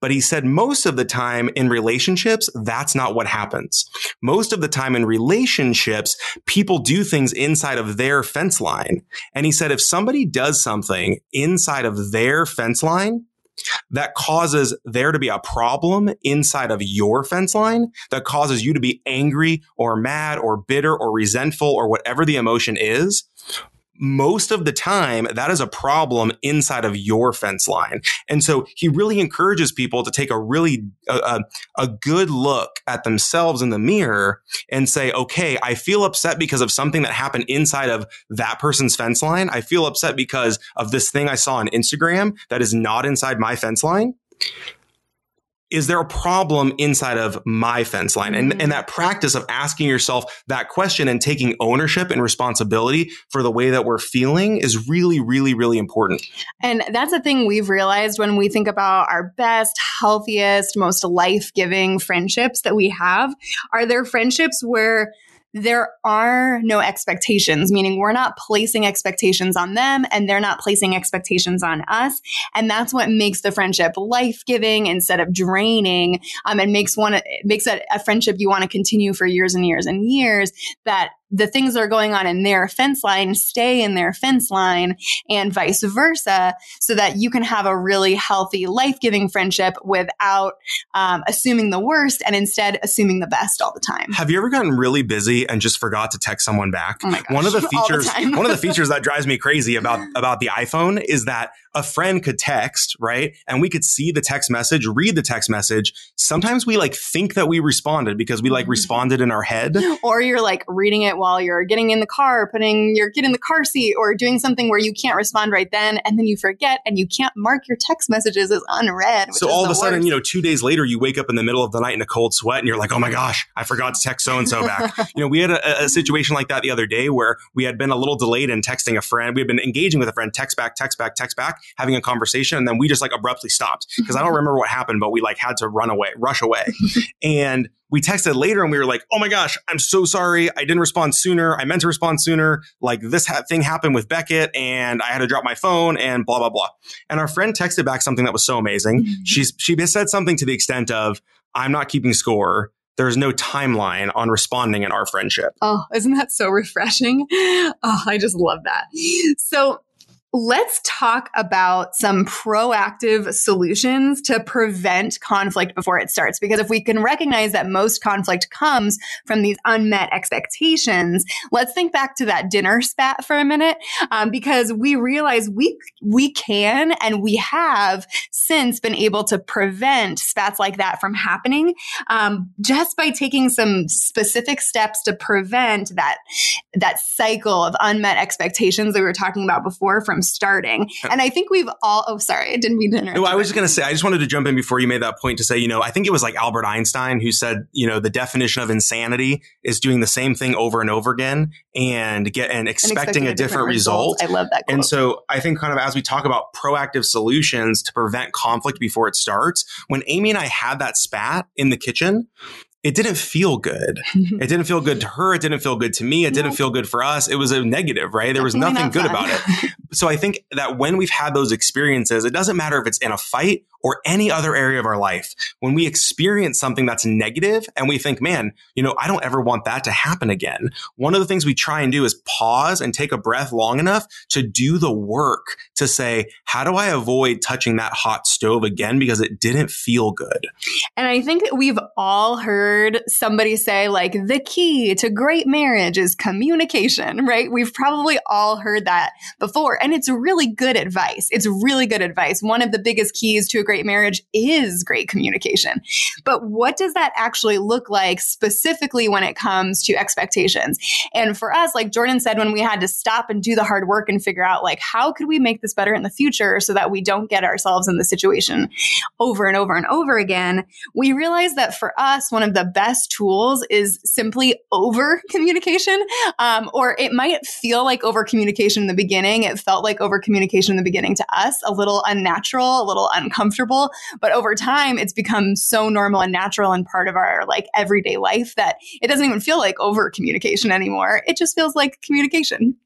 But he said most of the time in relationships, that's not what happens. Most of the time in relationships, people do things inside of their fence line. And he said if somebody does something inside of their fence line, that causes there to be a problem inside of your fence line that causes you to be angry or mad or bitter or resentful or whatever the emotion is, most of the time that is a problem inside of your fence line. And so he really encourages people to take a really a, a, good look at themselves in the mirror and say, okay, I feel upset because of something that happened inside of that person's fence line. I feel upset because of this thing I saw on Instagram that is not inside my fence line is there a problem inside of my fence line? And, and mm-hmm. that practice of asking yourself that question and taking ownership and responsibility for the way that we're feeling is really, really, really important. And that's the thing we've realized when we think about our best, healthiest, most life giving friendships that we have. Are there friendships where there are no expectations, meaning we're not placing expectations on them and they're not placing expectations on us. And that's what makes the friendship life giving instead of draining. Um, and makes one, makes it a friendship you want to continue for years and years and years that the things that are going on in their fence line stay in their fence line and vice versa so that you can have a really healthy life-giving friendship without um, assuming the worst and instead assuming the best all the time have you ever gotten really busy and just forgot to text someone back oh gosh, one of the features the one of the features that drives me crazy about about the iphone is that a friend could text, right? And we could see the text message, read the text message. Sometimes we like think that we responded because we like mm-hmm. responded in our head. Or you're like reading it while you're getting in the car, putting your kid in the car seat, or doing something where you can't respond right then. And then you forget and you can't mark your text messages as unread. So all of a sudden, you know, two days later, you wake up in the middle of the night in a cold sweat and you're like, oh my gosh, I forgot to text so and so back. you know, we had a, a situation like that the other day where we had been a little delayed in texting a friend. We had been engaging with a friend, text back, text back, text back having a conversation and then we just like abruptly stopped because I don't remember what happened, but we like had to run away, rush away. and we texted later and we were like, "Oh my gosh, I'm so sorry. I didn't respond sooner. I meant to respond sooner. Like this ha- thing happened with Beckett and I had to drop my phone and blah blah blah." And our friend texted back something that was so amazing. Mm-hmm. She's she said something to the extent of, "I'm not keeping score." there's no timeline on responding in our friendship. Oh, isn't that so refreshing? Oh, I just love that. So Let's talk about some proactive solutions to prevent conflict before it starts. Because if we can recognize that most conflict comes from these unmet expectations, let's think back to that dinner spat for a minute, um, because we realize we we can and we have since been able to prevent spats like that from happening um, just by taking some specific steps to prevent that that cycle of unmet expectations that we were talking about before from starting. And I think we've all, oh, sorry, I didn't mean to interrupt. No, I was just going to say, I just wanted to jump in before you made that point to say, you know, I think it was like Albert Einstein who said, you know, the definition of insanity is doing the same thing over and over again and get and expecting, and expecting a, a, different, different result. I love that. Quote. And so I think kind of as we talk about proactive solutions to prevent conflict before it starts, when Amy and I had that spat in the kitchen, it didn't feel good. it didn't feel good to her. It didn't feel good to me. It didn't feel good for us. It was a negative, right? There was nothing good about it. so I think that when we've had those experiences, it doesn't matter if it's in a fight or any other area of our life. When we experience something that's negative and we think, man, you know, I don't ever want that to happen again. One of the things we try and do is pause and take a breath long enough to do the work to say, how do I avoid touching that hot stove again? Because it didn't feel good. And I think that we've all heard somebody say, like, the key to great marriage is communication, right? We've probably all heard that before. And it's really good advice. It's really good advice. One of the biggest keys to a great great marriage is great communication. But what does that actually look like specifically when it comes to expectations? And for us, like Jordan said, when we had to stop and do the hard work and figure out like, how could we make this better in the future so that we don't get ourselves in the situation over and over and over again, we realized that for us, one of the best tools is simply over communication. Um, or it might feel like over communication in the beginning. It felt like over communication in the beginning to us, a little unnatural, a little uncomfortable comfortable. But over time, it's become so normal and natural and part of our like everyday life that it doesn't even feel like over communication anymore. It just feels like communication.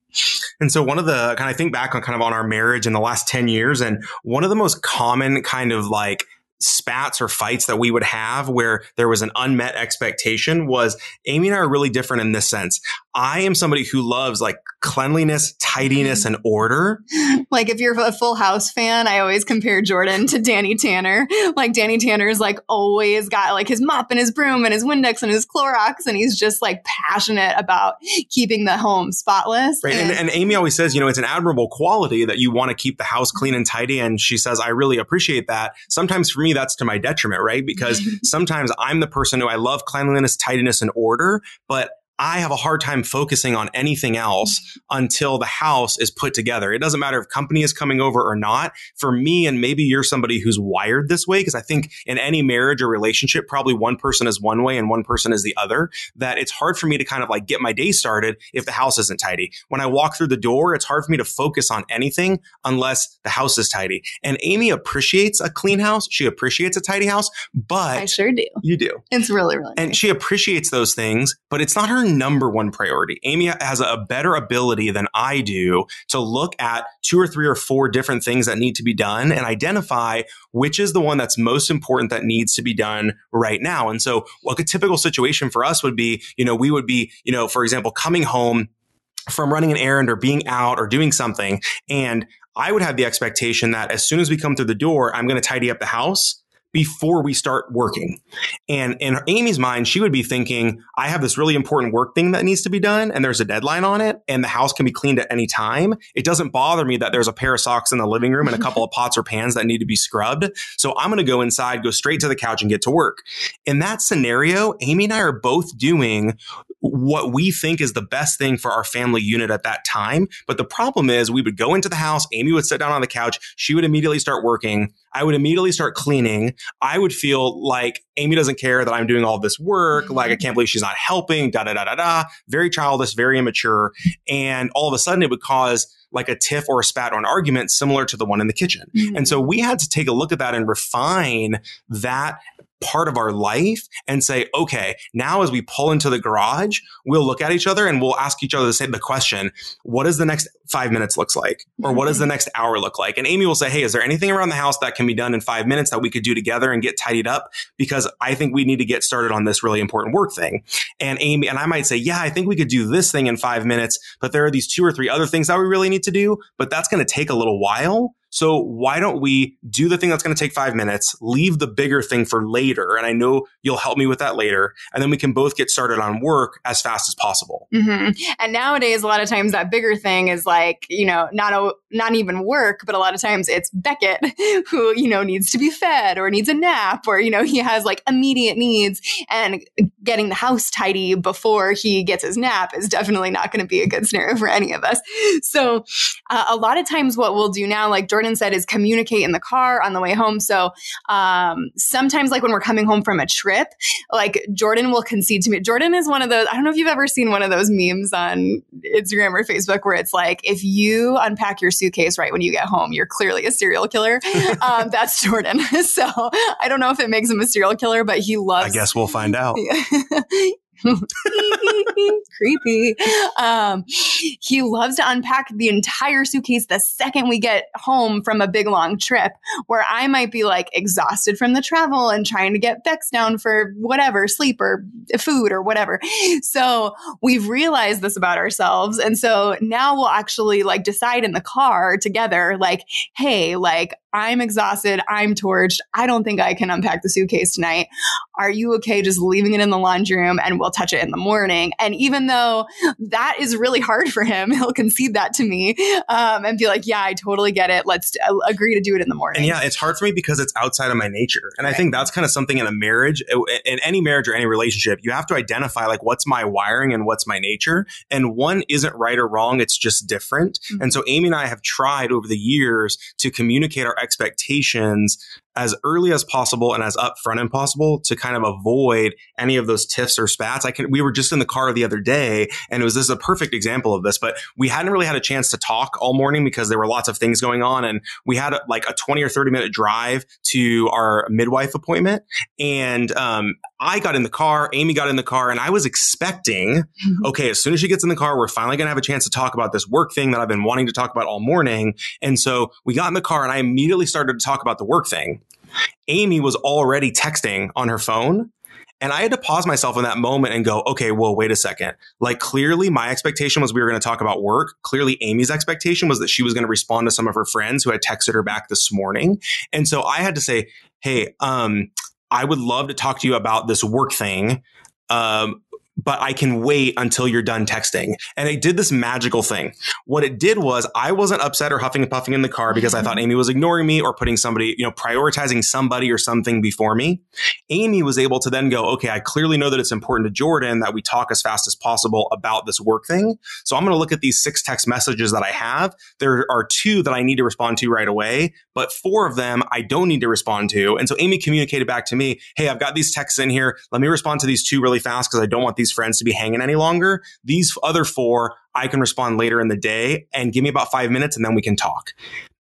And so one of the kind of think back on kind of on our marriage in the last 10 years and one of the most common kind of like spats or fights that we would have where there was an unmet expectation was Amy and I are really different in this sense. I am somebody who loves like cleanliness, tidiness, and order. Like if you're a Full House fan, I always compare Jordan to Danny Tanner. Like Danny Tanner's like always got like his mop and his broom and his Windex and his Clorox, and he's just like passionate about keeping the home spotless. Right. And, and, and Amy always says, you know, it's an admirable quality that you want to keep the house clean and tidy. And she says, I really appreciate that. Sometimes for me, that's to my detriment, right? Because sometimes I'm the person who I love cleanliness, tidiness, and order, but I have a hard time focusing on anything else until the house is put together. It doesn't matter if company is coming over or not. For me, and maybe you're somebody who's wired this way, because I think in any marriage or relationship, probably one person is one way and one person is the other, that it's hard for me to kind of like get my day started if the house isn't tidy. When I walk through the door, it's hard for me to focus on anything unless the house is tidy. And Amy appreciates a clean house. She appreciates a tidy house, but I sure do. You do. It's really, really And nice. she appreciates those things, but it's not her number one priority. Amy has a better ability than I do to look at two or three or four different things that need to be done and identify which is the one that's most important that needs to be done right now. And so, like a typical situation for us would be, you know, we would be, you know, for example, coming home from running an errand or being out or doing something. And I would have the expectation that as soon as we come through the door, I'm going to tidy up the house before we start working. And in Amy's mind, she would be thinking, I have this really important work thing that needs to be done and there's a deadline on it and the house can be cleaned at any time. It doesn't bother me that there's a pair of socks in the living room and a couple of pots or pans that need to be scrubbed. So I'm going to go inside, go straight to the couch and get to work. In that scenario, Amy and I are both doing what we think is the best thing for our family unit at that time. But the problem is we would go into the house, Amy would sit down on the couch, she would immediately start working. I would immediately start cleaning. I would feel like Amy doesn't care that I'm doing all this work. Mm-hmm. Like I can't believe she's not helping, da da da da da. Very childish, very immature. And all of a sudden it would cause like a tiff or a spat or an argument similar to the one in the kitchen. Mm-hmm. And so we had to take a look at that and refine that part of our life and say, okay, now as we pull into the garage, we'll look at each other and we'll ask each other the same the question, what does the next five minutes looks like? Or what does the mm-hmm. next hour look like? And Amy will say, Hey, is there anything around the house that can be done in five minutes that we could do together and get tidied up? Because I think we need to get started on this really important work thing. And Amy, and I might say, yeah, I think we could do this thing in five minutes, but there are these two or three other things that we really need to do, but that's going to take a little while. So why don't we do the thing that's going to take five minutes, leave the bigger thing for later? And I know you'll help me with that later. And then we can both get started on work as fast as possible. Mm-hmm. And nowadays, a lot of times that bigger thing is like, you know, not a, not even work, but a lot of times it's Beckett who, you know, needs to be fed or needs a nap or, you know, he has like immediate needs and getting the house tidy before he gets his nap is definitely not going to be a good scenario for any of us. So uh, a lot of times what we'll do now, like Jordan said, is communicate in the car on the way home. So um, sometimes like when we're coming home from a trip, like Jordan will concede to me. Jordan is one of those, I don't know if you've ever seen one of those memes on Instagram or Facebook where it's like, if you unpack your suitcase right when you get home, you're clearly a serial killer. um, that's Jordan. so I don't know if it makes him a serial killer, but he loves. I guess we'll find out. creepy. Um, he loves to unpack the entire suitcase the second we get home from a big long trip, where I might be like exhausted from the travel and trying to get Bex down for whatever, sleep or food or whatever. So we've realized this about ourselves. And so now we'll actually like decide in the car together, like, hey, like, I'm exhausted. I'm torched. I don't think I can unpack the suitcase tonight. Are you okay just leaving it in the laundry room and we'll touch it in the morning? And even though that is really hard for him, he'll concede that to me um, and be like, yeah, I totally get it. Let's uh, agree to do it in the morning. And yeah, it's hard for me because it's outside of my nature. And right. I think that's kind of something in a marriage, uh, in any marriage or any relationship, you have to identify like what's my wiring and what's my nature. And one isn't right or wrong. It's just different. Mm-hmm. And so Amy and I have tried over the years to communicate our expectations as early as possible and as upfront as possible to kind of avoid any of those tiffs or spats. I can, we were just in the car the other day and it was, this is a perfect example of this, but we hadn't really had a chance to talk all morning because there were lots of things going on. And we had a, like a 20 or 30 minute drive to our midwife appointment. And, um, I got in the car, Amy got in the car, and I was expecting, mm-hmm. okay, as soon as she gets in the car, we're finally going to have a chance to talk about this work thing that I've been wanting to talk about all morning. And so we got in the car and I immediately started to talk about the work thing. Amy was already texting on her phone. And I had to pause myself in that moment and go, okay, well, wait a second. Like clearly my expectation was we were going to talk about work. Clearly Amy's expectation was that she was going to respond to some of her friends who had texted her back this morning. And so I had to say, Hey, um, I would love to talk to you about this work thing. Um, but I can wait until you're done texting. And it did this magical thing. What it did was I wasn't upset or huffing and puffing in the car because I thought mm-hmm. Amy was ignoring me or putting somebody, you know, prioritizing somebody or something before me. Amy was able to then go, okay, I clearly know that it's important to Jordan that we talk as fast as possible about this work thing. So I'm going to look at these six text messages that I have. There are two that I need to respond to right away, but four of them I don't need to respond to. And so Amy communicated back to me, Hey, I've got these texts in here. Let me respond to these two really fast because I don't want these these friends to be hanging any longer. These other four, I can respond later in the day and give me about five minutes and then we can talk.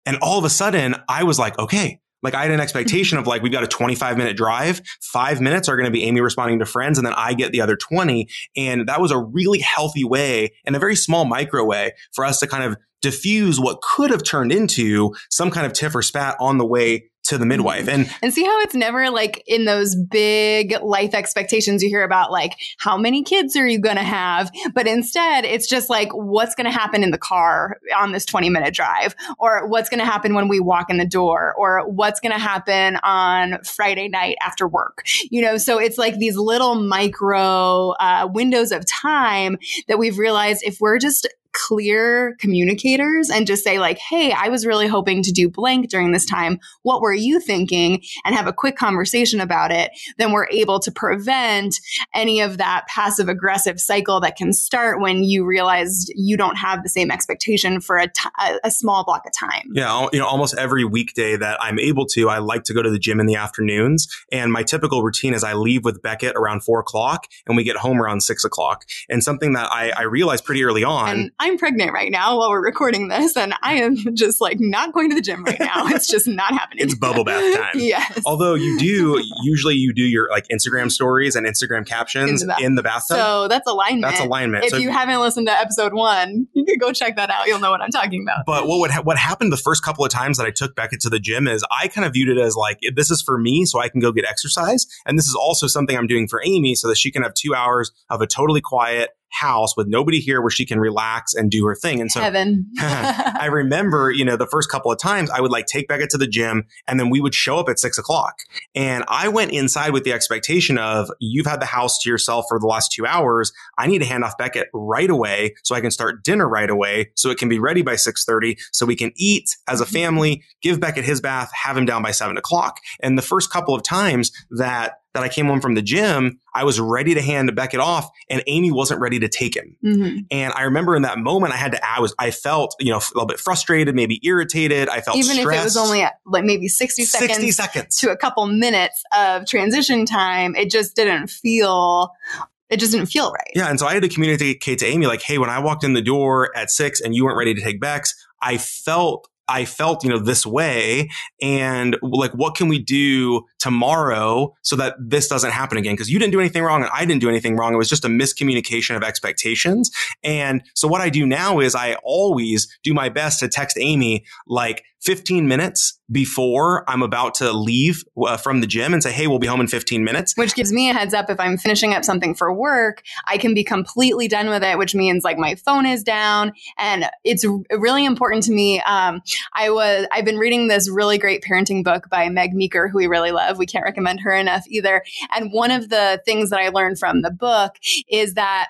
And all of a sudden, I was like, okay, like I had an expectation of like, we've got a 25 minute drive. Five minutes are going to be Amy responding to friends and then I get the other 20. And that was a really healthy way and a very small micro way for us to kind of diffuse what could have turned into some kind of tiff or spat on the way to the midwife. Mm-hmm. and and see how it's never like in those big life expectations you hear about like how many kids are you going to have? But instead it's just like what's going to happen in the car on this 20 minute drive? Or what's going to happen when we walk in the door? Or what's going to happen on Friday night after work? You know so it's like these little micro uh, windows of time that we've realized if we're just clear communicators and just say like, Hey, I was really hoping to do blank during this time. What were you thinking? And have a quick conversation about it. Then we're able to prevent any of that passive aggressive cycle that can start when you realize you don't have the same expectation for a, t- a small block of time. Yeah. You know, almost every weekday that I'm able to, I like to go to the gym in the afternoons. And my typical routine is I leave with Beckett around four o'clock and we get home around six o'clock. And something that I, I realized pretty early on. I'm pregnant right now while we're recording this, and I am just like not going to the gym right now. It's just not happening. it's bubble bath time. yes. Although you do usually you do your like Instagram stories and Instagram captions in the, in the bathtub. So that's alignment. That's alignment. If so you haven't listened to episode one, you could go check that out. You'll know what I'm talking about. But what would ha- what happened the first couple of times that I took Beckett to the gym is I kind of viewed it as like this is for me, so I can go get exercise, and this is also something I'm doing for Amy, so that she can have two hours of a totally quiet house with nobody here where she can relax and do her thing. And so Heaven. I remember, you know, the first couple of times I would like take Beckett to the gym and then we would show up at six o'clock. And I went inside with the expectation of you've had the house to yourself for the last two hours. I need to hand off Beckett right away so I can start dinner right away so it can be ready by 6.30 so we can eat as a mm-hmm. family, give Beckett his bath, have him down by seven o'clock. And the first couple of times that that I came home from the gym, I was ready to hand Beckett off and Amy wasn't ready to take him. Mm-hmm. And I remember in that moment I had to, I was, I felt, you know, a little bit frustrated, maybe irritated. I felt even stressed. if it was only like maybe 60 seconds, 60 seconds to a couple minutes of transition time, it just didn't feel it just didn't feel right. Yeah. And so I had to communicate to Amy, like, hey, when I walked in the door at six and you weren't ready to take Bex, I felt I felt, you know, this way and like, what can we do tomorrow so that this doesn't happen again? Cause you didn't do anything wrong and I didn't do anything wrong. It was just a miscommunication of expectations. And so what I do now is I always do my best to text Amy like 15 minutes before I'm about to leave uh, from the gym and say, Hey, we'll be home in 15 minutes. Which gives me a heads up if I'm finishing up something for work, I can be completely done with it, which means like my phone is down. And it's really important to me. Um, I was, I've been reading this really great parenting book by Meg Meeker, who we really love. We can't recommend her enough either. And one of the things that I learned from the book is that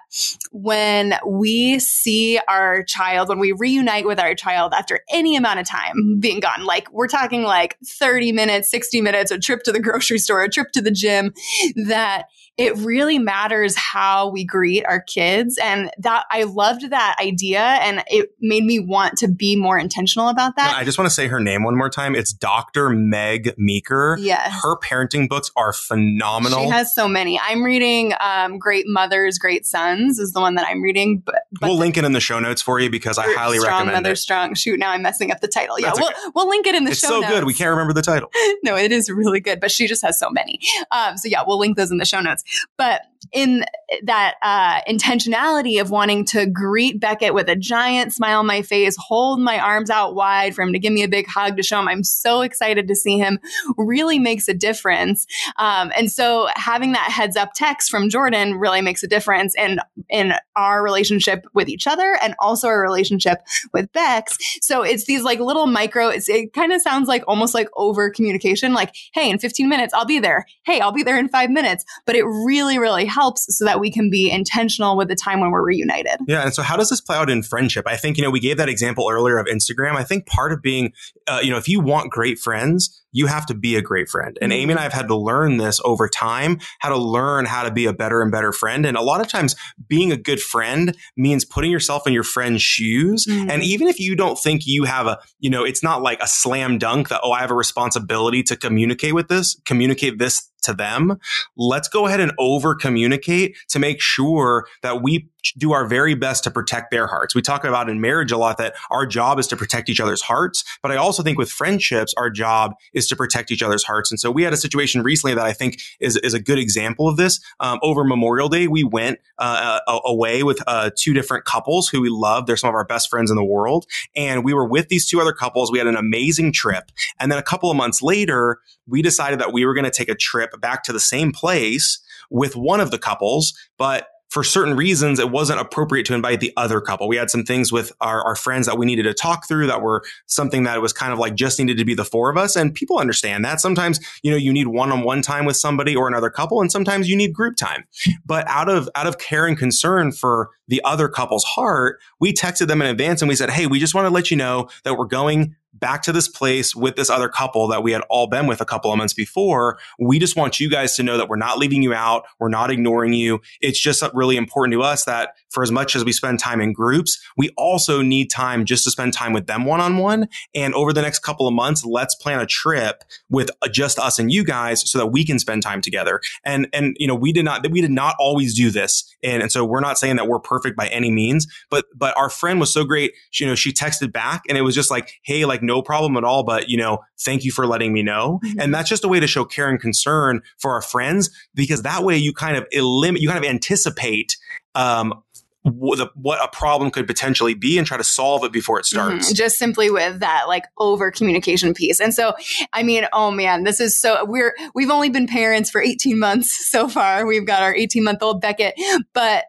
when we see our child, when we reunite with our child after any amount of time being gone, like we're talking like 30 minutes, 60 minutes, a trip to the grocery store, a trip to the gym, that it really matters how we greet our kids. And that I loved that idea and it made me want to be more intentional about that. I just want to say her name one more time. It's Dr. Meg Meeker. Yes. Her parenting books are phenomenal. She has so many. I'm reading um, Great Mothers, Great Sons is the one that I'm reading. But, but we'll link it in the show notes for you because I highly strong recommend Mother, it. Strong. Shoot, now I'm messing up the title. Yeah, we'll, we'll link it in the it's show so notes. good. We can't remember the title. no, it is really good, but she just has so many. Um, so yeah, we'll link those in the show notes. But in that uh, intentionality of wanting to greet Beckett with a giant smile on my face, hold my arms out wide for him to give me a big hug to show him I'm so excited to see him really makes a difference. Um, and so having that heads up text from Jordan really makes a difference in in our relationship with each other and also our relationship with Bex. So it's these like little micro. it kind of sounds like almost like over communication. Like, hey, in 15 minutes I'll be there. Hey, I'll be there in five minutes. But it really, really helps so that we can be intentional with the time when we're reunited. Yeah. And so how does this play out in friendship? I think, you know, we gave that example earlier of Instagram. I think part of being, uh, you know, if you want great friends, you have to be a great friend. And Amy and mm-hmm. I have had to learn this over time, how to learn how to be a better and better friend. And a lot of times being a good friend means putting yourself in your friend's shoes. Mm-hmm. And even if you don't think you have a, you know, it's not like a slam dunk that, oh, I have a responsibility to communicate with this, communicate this to them. Let's go ahead and over communicate to make sure that we do our very best to protect their hearts. We talk about in marriage a lot that our job is to protect each other's hearts, but I also think with friendships, our job is to protect each other's hearts. And so we had a situation recently that I think is, is a good example of this. Um, over Memorial Day, we went uh, away with uh, two different couples who we love. They're some of our best friends in the world. And we were with these two other couples. We had an amazing trip. And then a couple of months later, we decided that we were going to take a trip back to the same place with one of the couples, but for certain reasons, it wasn't appropriate to invite the other couple. We had some things with our, our, friends that we needed to talk through that were something that was kind of like just needed to be the four of us. And people understand that. Sometimes, you know, you need one on one time with somebody or another couple, and sometimes you need group time. But out of, out of care and concern for the other couple's heart, we texted them in advance and we said, Hey, we just want to let you know that we're going back to this place with this other couple that we had all been with a couple of months before. We just want you guys to know that we're not leaving you out. We're not ignoring you. It's just really important to us that for as much as we spend time in groups, we also need time just to spend time with them one on one. And over the next couple of months, let's plan a trip with just us and you guys so that we can spend time together. And, and, you know, we did not, we did not always do this. And, and so we're not saying that we're perfect by any means, but, but our friend was so great. She, you know, she texted back and it was just like, Hey, like no problem at all, but you know, thank you for letting me know. Mm-hmm. And that's just a way to show care and concern for our friends because that way you kind of eliminate, you kind of anticipate, um, what, what a problem could potentially be and try to solve it before it mm-hmm. starts. Mm-hmm. Just simply with that like over communication piece. And so, I mean, oh man, this is so we're, we've only been parents for 18 months so far. We've got our 18 month old Beckett, but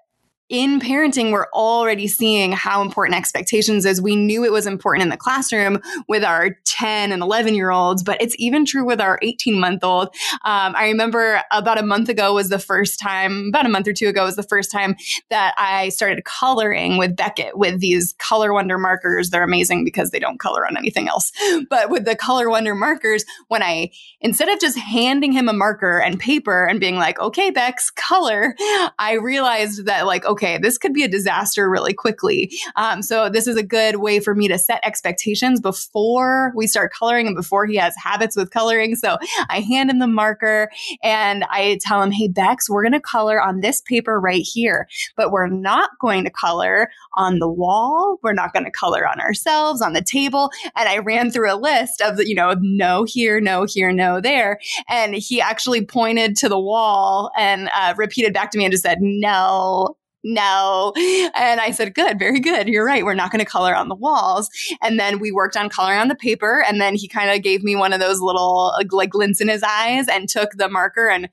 in parenting, we're already seeing how important expectations is. We knew it was important in the classroom with our 10 and 11 year olds, but it's even true with our 18 month old. Um, I remember about a month ago was the first time, about a month or two ago was the first time that I started coloring with Beckett with these Color Wonder markers. They're amazing because they don't color on anything else. But with the Color Wonder markers, when I, instead of just handing him a marker and paper and being like, okay, Bex, color, I realized that like, okay, okay, this could be a disaster really quickly. Um, so this is a good way for me to set expectations before we start coloring and before he has habits with coloring. So I hand him the marker and I tell him, Hey, Bex, we're going to color on this paper right here, but we're not going to color on the wall. We're not going to color on ourselves, on the table. And I ran through a list of you know, no here, no here, no there. And he actually pointed to the wall and uh, repeated back to me and just said, no, no. And I said, good, very good. You're right. We're not going to color on the walls. And then we worked on coloring on the paper. And then he kind of gave me one of those little like glints in his eyes and took the marker and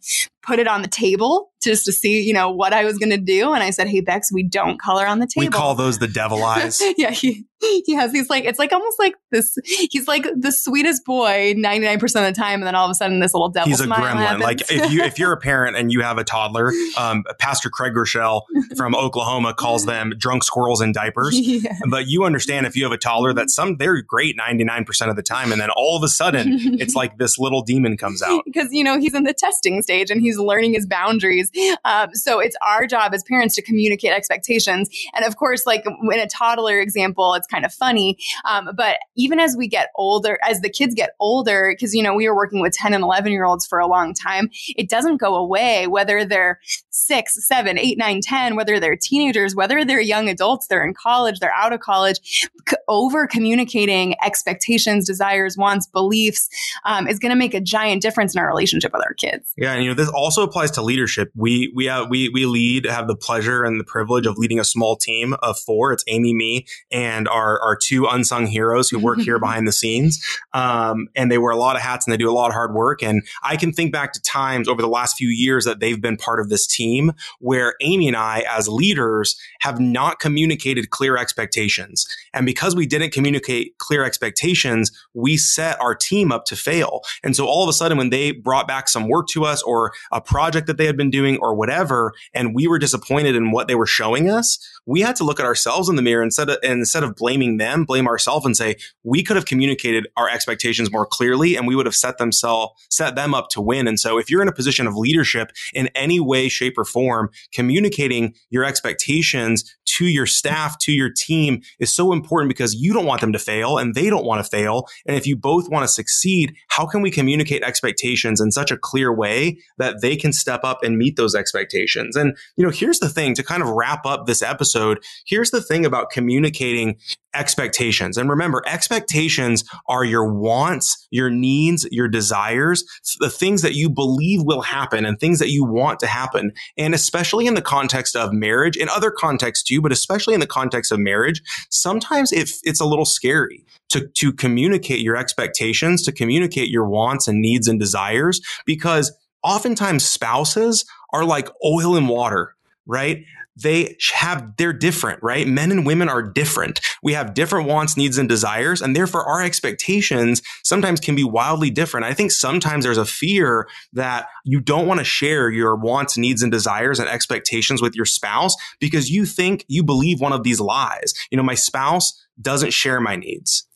put it on the table just to see, you know, what I was going to do. And I said, Hey, Bex, we don't color on the table. We call those the devil eyes. yeah. He, he has, these like, it's like almost like this, he's like the sweetest boy 99% of the time. And then all of a sudden this little devil He's a gremlin. Happens. Like if you, if you're a parent and you have a toddler, um, Pastor Craig Groeschel from Oklahoma calls them drunk squirrels in diapers. Yeah. But you understand if you have a toddler that some, they're great 99% of the time. And then all of a sudden it's like this little demon comes out. Because, you know, he's in the testing stage and he's learning his boundaries. Um, so it's our job as parents to communicate expectations. And of course, like in a toddler example, it's kind of funny. Um, but even as we get older, as the kids get older, because, you know, we were working with 10 and 11 year olds for a long time, it doesn't go away, whether they're six, seven, eight, nine, 10, whether they're teenagers, whether they're young adults, they're in college, they're out of college, over communicating expectations, desires, wants, beliefs um, is going to make a giant difference in our relationship with our kids. Yeah. And, you know, this also applies to leadership. We, we have, we, we lead, have the pleasure and the privilege of leading a small team of four. It's Amy, me, and our, our two unsung heroes who work here behind the scenes. Um, and they wear a lot of hats and they do a lot of hard work. And I can think back to times over the last few years that they've been part of this team where Amy and I, as leaders, have not communicated clear expectations. And because we didn't communicate clear expectations, we set our team up to fail. And so all of a sudden, when they brought back some work to us or a project that they had been doing or whatever, and we were disappointed in what they were showing us, we had to look at ourselves in the mirror instead of, instead of blaming them, blame ourselves and say, we could have communicated our expectations more clearly and we would have set themselves, set them up to win. And so if you're in a position of leadership in any way, shape or form, communicating your expectations to your staff, to your team is so important because you don't want them to fail and they don't want to fail. And if you both want to succeed, how can we communicate expectations in such a clear way that they can step up and meet those expectations? And, you know, here's the thing to kind of wrap up this episode. Here's the thing about communicating expectations. And remember, expectations are your wants, your needs, your desires, the things that you believe will happen and things that you want to happen. And especially in the context of marriage, in other contexts too, but especially in the context of marriage, sometimes it, it's a little scary to, to communicate your expectations, to communicate your wants and needs and desires, because oftentimes spouses are like oil and water right? They have, they're different, right? Men and women are different. We have different wants, needs, and desires. And therefore our expectations sometimes can be wildly different. I think sometimes there's a fear that you don't want to share your wants, needs, and desires and expectations with your spouse because you think you believe one of these lies. You know, my spouse doesn't share my needs.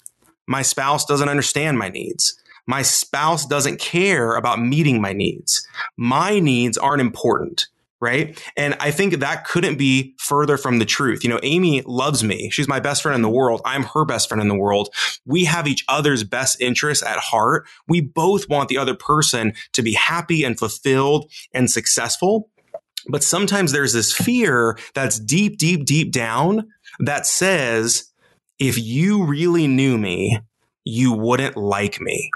My spouse doesn't understand my needs. My spouse doesn't care about meeting my needs. My needs aren't important right? And I think that couldn't be further from the truth. You know, Amy loves me. She's my best friend in the world. I'm her best friend in the world. We have each other's best interests at heart. We both want the other person to be happy and fulfilled and successful. But sometimes there's this fear that's deep, deep, deep down that says, if you really knew me, you wouldn't like me.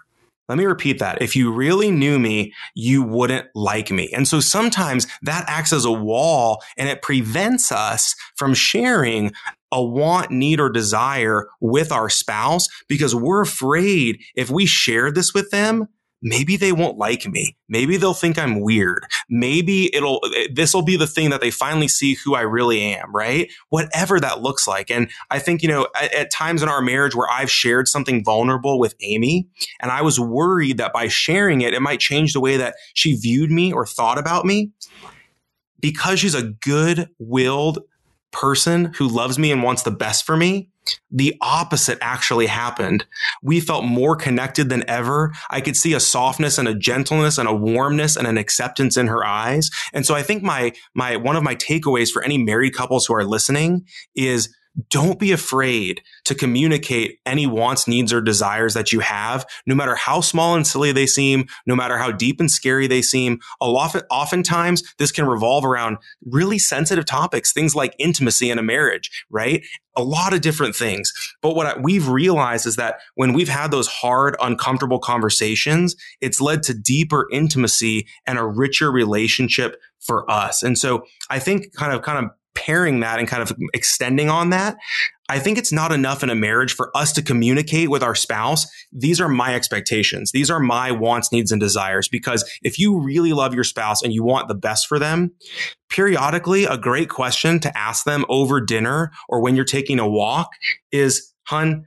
Let me repeat that. If you really knew me, you wouldn't like me. And so sometimes that acts as a wall and it prevents us from sharing a want, need, or desire with our spouse because we're afraid if we share this with them, maybe they won't like me. Maybe they'll think I'm weird. Maybe it'll, this will be the thing that they finally see who I really am, right? Whatever that looks like. And I think, you know, at, at times in our marriage where I've shared something vulnerable with Amy and I was worried that by sharing it, it might change the way that she viewed me or thought about me because she's a good willed person who loves me and wants the best for me, the opposite actually happened. We felt more connected than ever. I could see a softness and a gentleness and a warmness and an acceptance in her eyes. And so I think my, my, one of my takeaways for any married couples who are listening is don't be afraid to communicate any wants, needs, or desires that you have, no matter how small and silly they seem, no matter how deep and scary they seem. A lot, oftentimes, this can revolve around really sensitive topics, things like intimacy in a marriage, right? A lot of different things. But what we've realized is that when we've had those hard, uncomfortable conversations, it's led to deeper intimacy and a richer relationship for us. And so I think kind of, kind of pairing that and kind of extending on that, I think it's not enough in a marriage for us to communicate with our spouse. These are my expectations. These are my wants, needs, and desires. Because if you really love your spouse and you want the best for them, periodically, a great question to ask them over dinner or when you're taking a walk is, hun,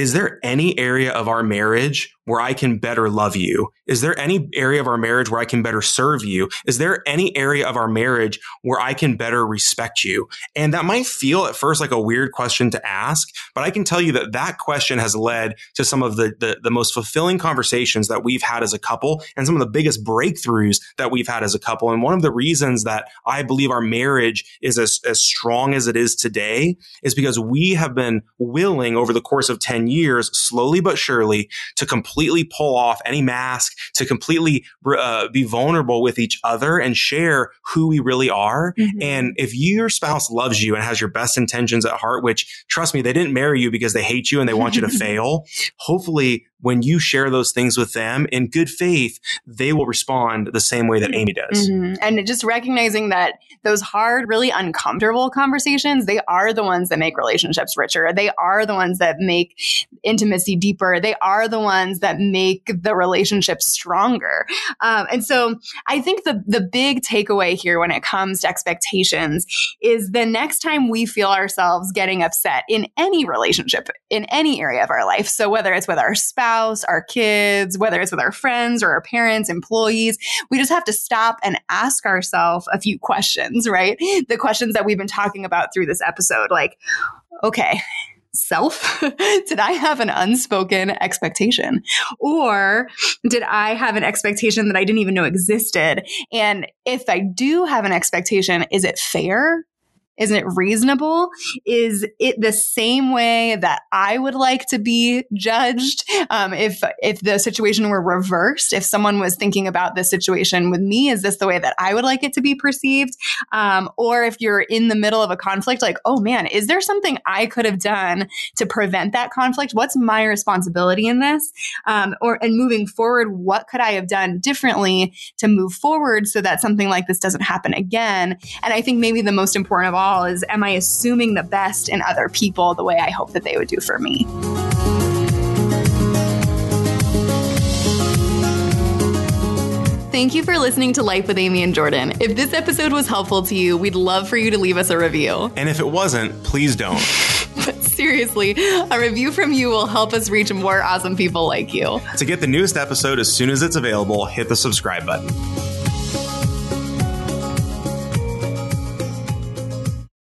is there any area of our marriage where I can better love you? Is there any area of our marriage where I can better serve you? Is there any area of our marriage where I can better respect you? And that might feel at first like a weird question to ask, but I can tell you that that question has led to some of the, the, the most fulfilling conversations that we've had as a couple and some of the biggest breakthroughs that we've had as a couple. And one of the reasons that I believe our marriage is as, as strong as it is today is because we have been willing over the course of 10 years, slowly but surely, to completely pull off any mask, to completely uh, be vulnerable with each other and share who we really are. Mm-hmm. And if your spouse loves you and has your best intentions at heart, which trust me, they didn't marry you because they hate you and they want you to fail. Hopefully when you share those things with them in good faith, they will respond the same way that Amy does. Mm-hmm. And just recognizing that those hard, really uncomfortable conversations, they are the ones that make relationships richer. They are the ones that make intimacy deeper. They are the ones that make the relationship stronger. Um, and so I think the, the big takeaway here when it comes to expectations is the next time we feel ourselves getting upset in any relationship, in any area of our life. So whether it's with our spouse, spouse, our kids, whether it's with our friends or our parents, employees. We just have to stop and ask ourselves a few questions, right? The questions that we've been talking about through this episode. Like, okay, self? did I have an unspoken expectation? Or did I have an expectation that I didn't even know existed? And if I do have an expectation, is it fair? Isn't it reasonable? Is it the same way that I would like to be judged? Um, if if the situation were reversed, if someone was thinking about this situation with me, is this the way that I would like it to be perceived? Um, or if you're in the middle of a conflict, like, oh man, is there something I could have done to prevent that conflict? What's my responsibility in this? Um, or and moving forward, what could I have done differently to move forward so that something like this doesn't happen again? And I think maybe the most important of all all is am I assuming the best in other people the way I hope that they would do for me? Thank you for listening to Life with Amy and Jordan. If this episode was helpful to you, we'd love for you to leave us a review. And if it wasn't, please don't. but seriously, a review from you will help us reach more awesome people like you. To get the newest episode as soon as it's available, hit the subscribe button.